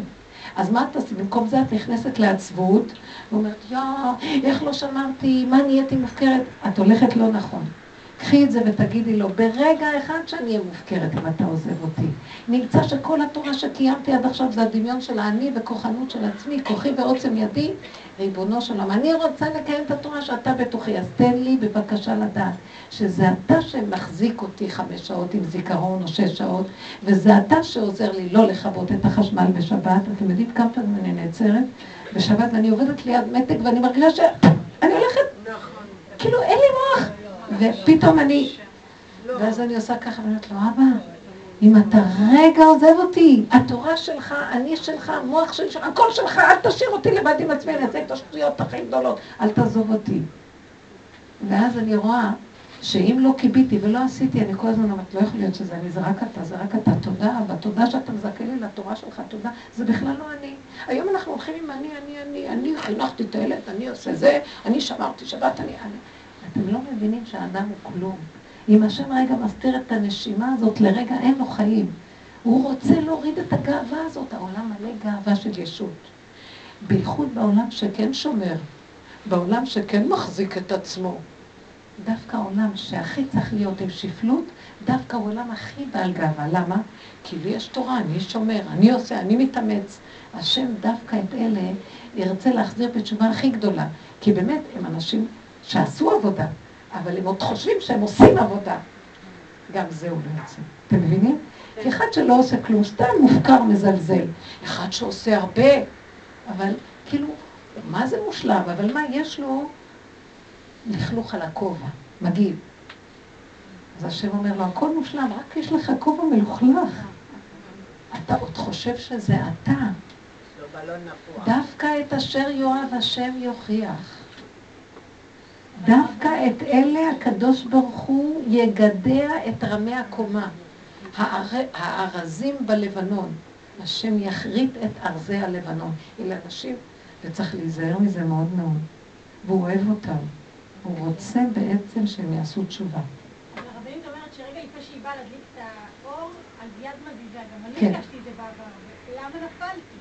אז מה את עושה? במקום זה את נכנסת לעצבות, ואומרת, יא, איך לא שמרתי, מה נהייתי מופקרת? את הולכת לא נכון. קחי את זה ותגידי לו, ברגע אחד שאני אהיה מופקרת אם אתה עוזב אותי. נמצא שכל התורה שקיימתי עד עכשיו זה הדמיון של האני וכוחנות של עצמי, כוחי ועוצם ידי, ריבונו של עולם. אני רוצה לקיים את התורה שאתה בתוכי, אז תן לי בבקשה לדעת שזה אתה שמחזיק אותי חמש שעות עם זיכרון או שש שעות, וזה אתה שעוזר לי לא לכבות את החשמל בשבת. אתם יודעים כמה פעמים אני נעצרת בשבת ואני עובדת ליד מתג ואני מרגישה שאני הולכת, כאילו אין לי. ופתאום אני, ואז אני עושה ככה ואומרת לו, אבא, אם אתה רגע עוזב אותי, התורה שלך, אני שלך, המוח שלי שלך, הכל שלך, אל תשאיר אותי לבד עם עצמי, אני אעשה את השטויות הכי גדולות, אל תעזוב אותי. ואז אני רואה שאם לא קיביתי ולא עשיתי, אני כל הזמן אומרת, לא יכול להיות שזה אני, זה רק אתה, זה רק אתה, תודה, והתודה שאתה מזכה לי לתורה שלך, תודה, זה בכלל לא אני. היום אנחנו הולכים עם אני, אני, אני, אני חינכתי את הילד, אני עושה זה, אני שמרתי שבת, אני, אני. אתם לא מבינים שהאדם הוא כלום. אם השם רגע מסתיר את הנשימה הזאת, לרגע אין לו חיים. הוא רוצה להוריד את הגאווה הזאת, העולם מלא גאווה של ישות. בייחוד בעולם שכן שומר, בעולם שכן מחזיק את עצמו. דווקא העולם שהכי צריך להיות עם שפלות, דווקא העולם הכי בעל גאווה. למה? כי לי יש תורה, אני שומר, אני עושה, אני מתאמץ. השם דווקא את אלה ירצה להחזיר בתשובה הכי גדולה. כי באמת הם אנשים שעשו עבודה, אבל הם עוד חושבים שהם עושים עבודה. גם זה הוא לא יוצא. אתם מבינים? כי אחד שלא עושה כלום, סתם מופקר, מזלזל. אחד שעושה הרבה, אבל כאילו, מה זה מושלם? אבל מה, יש לו לכלוך על הכובע, מגעיל. אז השם אומר לו, הכל מושלם, רק יש לך כובע מלוכלך. אתה עוד חושב שזה אתה. דווקא את אשר יאהב השם יוכיח. דווקא את אלה הקדוש ברוך הוא יגדע את רמי הקומה. הארזים בלבנון, השם יכרית את ארזי הלבנון. אלה אנשים, וצריך להיזהר מזה מאוד מאוד. והוא אוהב אותם. הוא רוצה בעצם שהם יעשו תשובה. הרבנית אומרת שרגע לפני שהיא באה להדליק את האור, אז יד מזיזה. גם אני כן. הרגשתי את זה בעבר. למה נפלתי?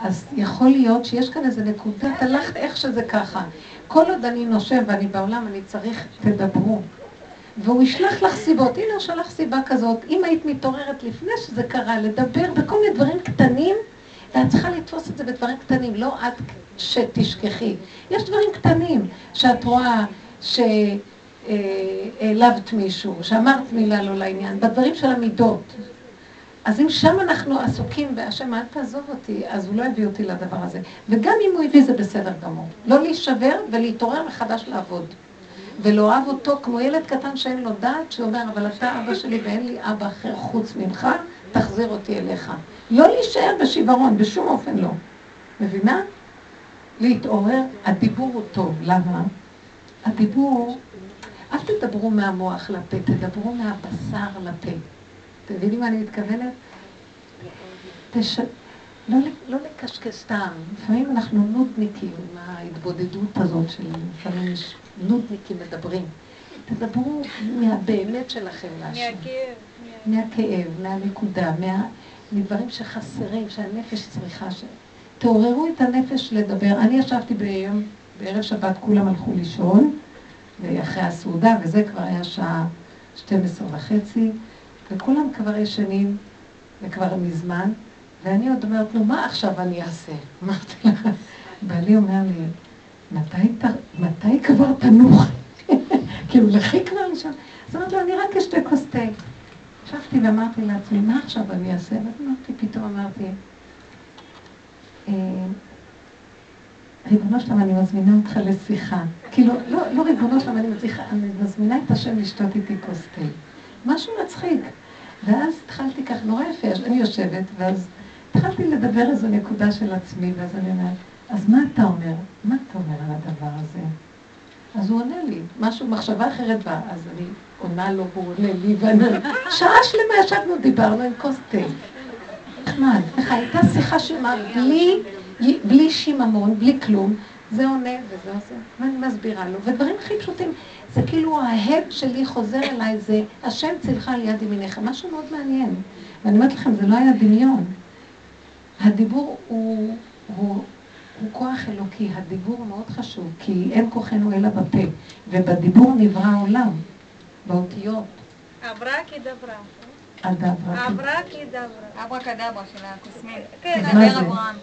אז יכול להיות שיש כאן איזה נקודה, הלכת איך שזה ככה. כל עוד אני נושב ואני בעולם, אני צריך, תדברו. והוא ישלח לך סיבות. הנה הוא שלח סיבה כזאת. אם היית מתעוררת לפני שזה קרה, לדבר בכל מיני דברים קטנים, ואת צריכה לתפוס את זה בדברים קטנים, לא את שתשכחי. יש דברים קטנים שאת רואה שהעלבת מישהו, שאמרת מילה לא לעניין, בדברים של המידות. אז אם שם אנחנו עסוקים והשם אל תעזוב אותי, אז הוא לא הביא אותי לדבר הזה. וגם אם הוא הביא זה בסדר גמור. לא להישבר ולהתעורר מחדש לעבוד. ולאוהב אותו כמו ילד קטן שאין לו דעת, שאומר, אבל אתה אבא שלי ואין לי אבא אחר חוץ ממך, תחזיר אותי אליך. לא להישאר בשיוורון, בשום אופן לא. מבינה? להתעורר, הדיבור הוא טוב, למה? הדיבור, אל תדברו מהמוח לפה, תדברו מהבשר לפה. אתם מבינים מה אני מתכוונת? תש... לא, לא לקשקש סתם. לפעמים אנחנו נודניקים עם ההתבודדות הזאת של לפעמים נודניקים מדברים. תדברו מהבאמת שלכם להשם. מהכאב. מהכאב, מהנקודה, מה... מדברים שחסרים, שהנפש צריכה. ש... תעוררו את הנפש לדבר. אני ישבתי ביום, בערב שבת כולם הלכו לישון, ואחרי הסעודה, וזה כבר היה שעה 12 וחצי, וכולם כבר ישנים, וכבר מזמן, ואני עוד אומרת לו, מה עכשיו אני אעשה? אמרתי לך, בעלי אומר לי, מתי, ת... מתי כבר תנוח? כאילו, לכי כבר לישון. אז אמרתי לו, אני רק אשתה כוס תה. ישבתי ואמרתי לעצמי, מה עכשיו אני אעשה? ואז אמרתי, פתאום אמרתי, אה, ריבונו שלם, אני מזמינה אותך לשיחה. כאילו, לא, לא ריבונו שלם, אני מזמינה את השם לשתות איתי כוס תה. משהו מצחיק. ואז התחלתי כך, נורא יפה, אני יושבת, ואז התחלתי לדבר איזו נקודה של עצמי, ואז אני אומרת, אז מה אתה אומר? מה אתה אומר על הדבר הזה? אז הוא עונה לי, משהו, מחשבה אחרת באה, אז אני עונה לו והוא עונה לי, ואני שעה שלמה ישבנו, דיברנו עם כוס תה. נחמד. הייתה שיחה שלמה בלי, בלי שיממון, בלי כלום. זה עונה וזה עושה, ואני מסבירה לו, ודברים הכי פשוטים. זה כאילו ההד שלי חוזר אליי, זה השם צילך על יד ימיניך, משהו מאוד מעניין. ואני אומרת לכם, זה לא היה דמיון. הדיבור הוא, הוא, הוא כוח אלוקי, הדיבור מאוד חשוב, כי אין כוחנו אלא בפה, ובדיבור נברא העולם, באותיות. אברה כדברה. אברה כדברה של הקוסמים. כן? אברהם.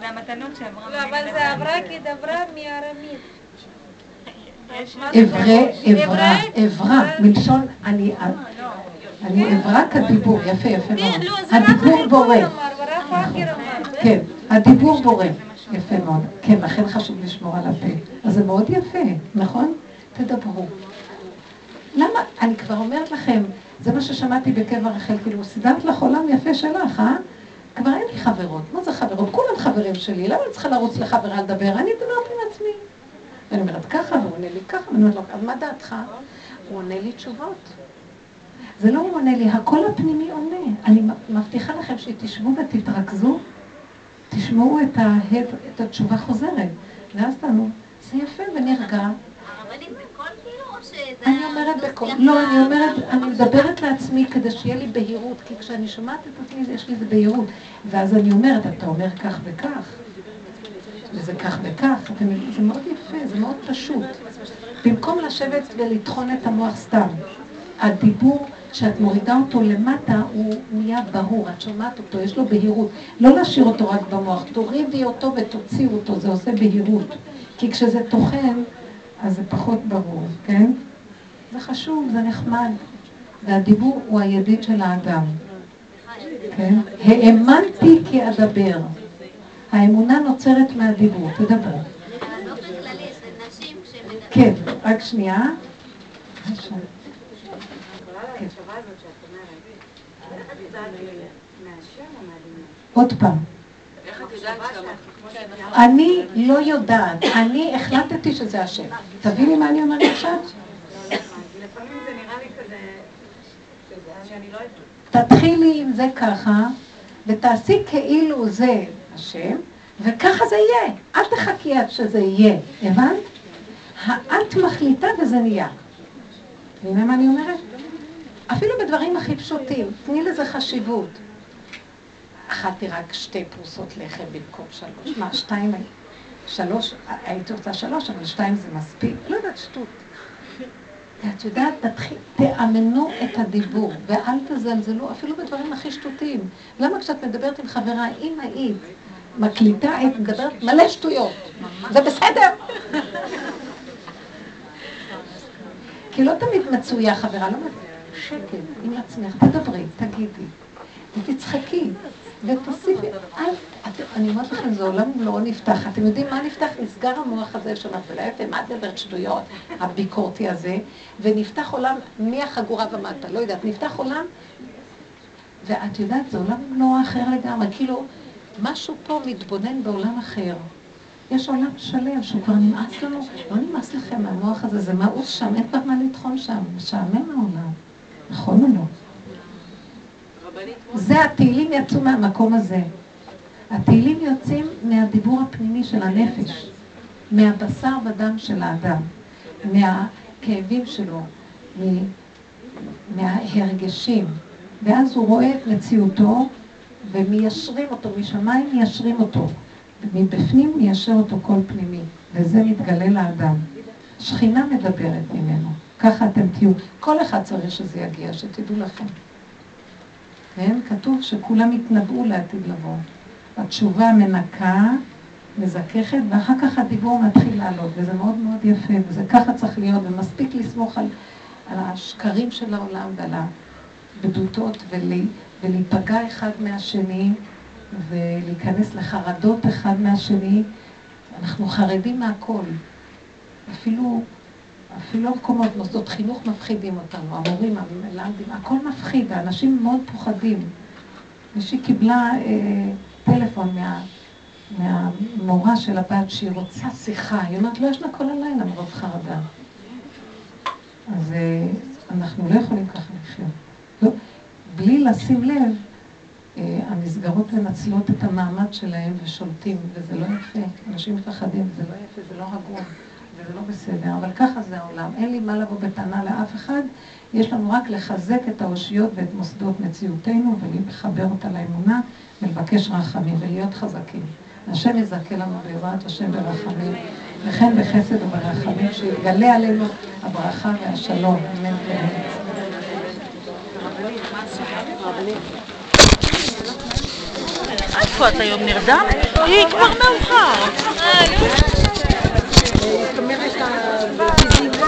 זה המתנות שאברהם... לא, אבל זה אברה כדברה מארמית. מלשון אני, כדיבור, יפה, יפה כן, מאוד. לא, הדיבור בורא, פאקר אמר. כן, הדיבור בורא, יפה מאוד. כן, לכן חשוב לשמור על הפה. אז זה מאוד יפה, נכון? תדברו. למה, אני כבר אומרת לכם, זה מה ששמעתי בקבר רחל, כאילו, סידרת לך עולם יפה שלך, אה? כבר אין לי חברות. מה זה חברות? כולם חברים שלי, למה אני צריכה לרוץ לחברה לדבר? אני מדברת עם עצמי. ואני אומרת ככה, והוא עונה לי ככה, ואני אומרת לו, אז מה דעתך? הוא עונה לי תשובות. זה לא הוא עונה לי, הקול הפנימי עונה. אני מבטיחה לכם שתשבו ותתרכזו, תשמעו את, ההד, את התשובה חוזרת. ואז תענו, זה יפה ונרגע. הרבנית בקול כאילו, או שזה... אני אומרת בקול, לא, אני אומרת, אני מדברת לעצמי כדי שיהיה לי בהירות, כי כשאני שומעת את עצמי יש לי איזה בהירות. ואז אני אומרת, אתה אומר כך וכך, וזה כך וכך? זה מאוד יפה, זה מאוד פשוט. במקום לשבת ולטחון את המוח סתם, הדיבור שאת מורידה אותו למטה, הוא נהיה ברור, את שומעת אותו, יש לו בהירות. לא להשאיר אותו רק במוח, תורידי אותו ותוציאו אותו, זה עושה בהירות. כי כשזה טוחן, אז זה פחות ברור, כן? זה חשוב, זה נחמד. והדיבור הוא הידיד של האדם, כן? האמנתי כי אדבר. האמונה נוצרת מהדיבור, כשמדברות... כן, רק שנייה. כן. עוד פעם. אני לא יודעת, אני החלטתי שזה השם. תביני מה אני אומרת עכשיו? לפעמים זה נראה לי כזה, לא. תתחילי עם זה ככה, ותעשי כאילו זה השם, וככה זה יהיה. אל תחכי עד שזה יהיה, הבנת? את מחליטה וזה נהיה. מבינה מה אני אומרת? אפילו בדברים הכי פשוטים, תני לזה חשיבות. אכלתי רק שתי פרוסות לחם במקום שלוש. מה, שתיים, שלוש, הייתי רוצה שלוש, אבל שתיים זה מספיק. לא יודעת, שטות. ואת יודעת, תתחיל, תאמנו את הדיבור, ואל תזלזלו, אפילו בדברים הכי שטותיים. למה כשאת מדברת עם חברה, אם היית מקליטה, היית מדברת מלא שטויות. זה בסדר. כי לא תמיד מצויה חברה, לא מצויה. שקט, עם עצמך, תדברי, תגידי, ותצחקי, ותוסיפי, אל, את, אני אומרת לכם, זה עולם לא נפתח. אתם יודעים מה נפתח? נסגר המוח הזה שלך, ולהפך, מה את מדברת שטויות, הביקורתי הזה, ונפתח עולם מהחגורה ומטה, לא יודעת, נפתח עולם, ואת יודעת, זה עולם לא אחר לגמרי, כאילו, משהו פה מתבונן בעולם אחר. יש עולם שלם שהוא כבר נמאס לנו, לא נמאס לכם מהמוח הזה, זה מאוס שם, אין כבר מה לטחון שם, משעמם העולם. נכון או לא? זה התהילים יצאו מהמקום הזה. התהילים יוצאים מהדיבור הפנימי של הנפש, מהבשר ודם של האדם, מהכאבים שלו, מההרגשים, ואז הוא רואה את מציאותו ומיישרים אותו, משמיים מיישרים אותו, ומבפנים מיישר אותו כל פנימי, וזה מתגלה לאדם. שכינה מדברת ממנו, ככה אתם תהיו. כל אחד צריך שזה יגיע, שתדעו לכם. כן? כתוב שכולם יתנבאו לעתיד לבוא. התשובה מנקה, מזככת, ואחר כך הדיבור מתחיל לעלות, וזה מאוד מאוד יפה, וזה ככה צריך להיות, ומספיק לסמוך על, על השקרים של העולם ועל הבדותות, ולהיפגע אחד מהשני, ולהיכנס לחרדות אחד מהשני. אנחנו חרדים מהכל. אפילו, אפילו המקומות, מוסדות חינוך מפחידים אותנו, המורים, המלמדים, הכל מפחיד, האנשים מאוד פוחדים. מישהי קיבלה אה, טלפון מה, מהמורה של הבת שהיא רוצה שיחה, היא אומרת, לא ישנה כל הלילה מרוב חרדה. אז אה, אנחנו לא יכולים ככה לחיות. לא, בלי לשים לב, אה, המסגרות מנצלות את המעמד שלהם ושולטים, וזה לא יפה. אנשים מפחדים, זה לא יפה, זה לא הגון, וזה לא בסדר, אבל ככה זה העולם. אין לי מה לבוא בטענה לאף אחד, יש לנו רק לחזק את האושיות ואת מוסדות מציאותנו ולחבר אותה לאמונה ולבקש רחמים ולהיות חזקים. השם יזכה לנו בעזרת השם ברחמים, וכן בחסד וברחמים, שיגלה עלינו הברכה והשלום. אמן ואמן. איפה את היום נרדם? היא כבר מאוחר. מרגע שאתה בפיזיקה.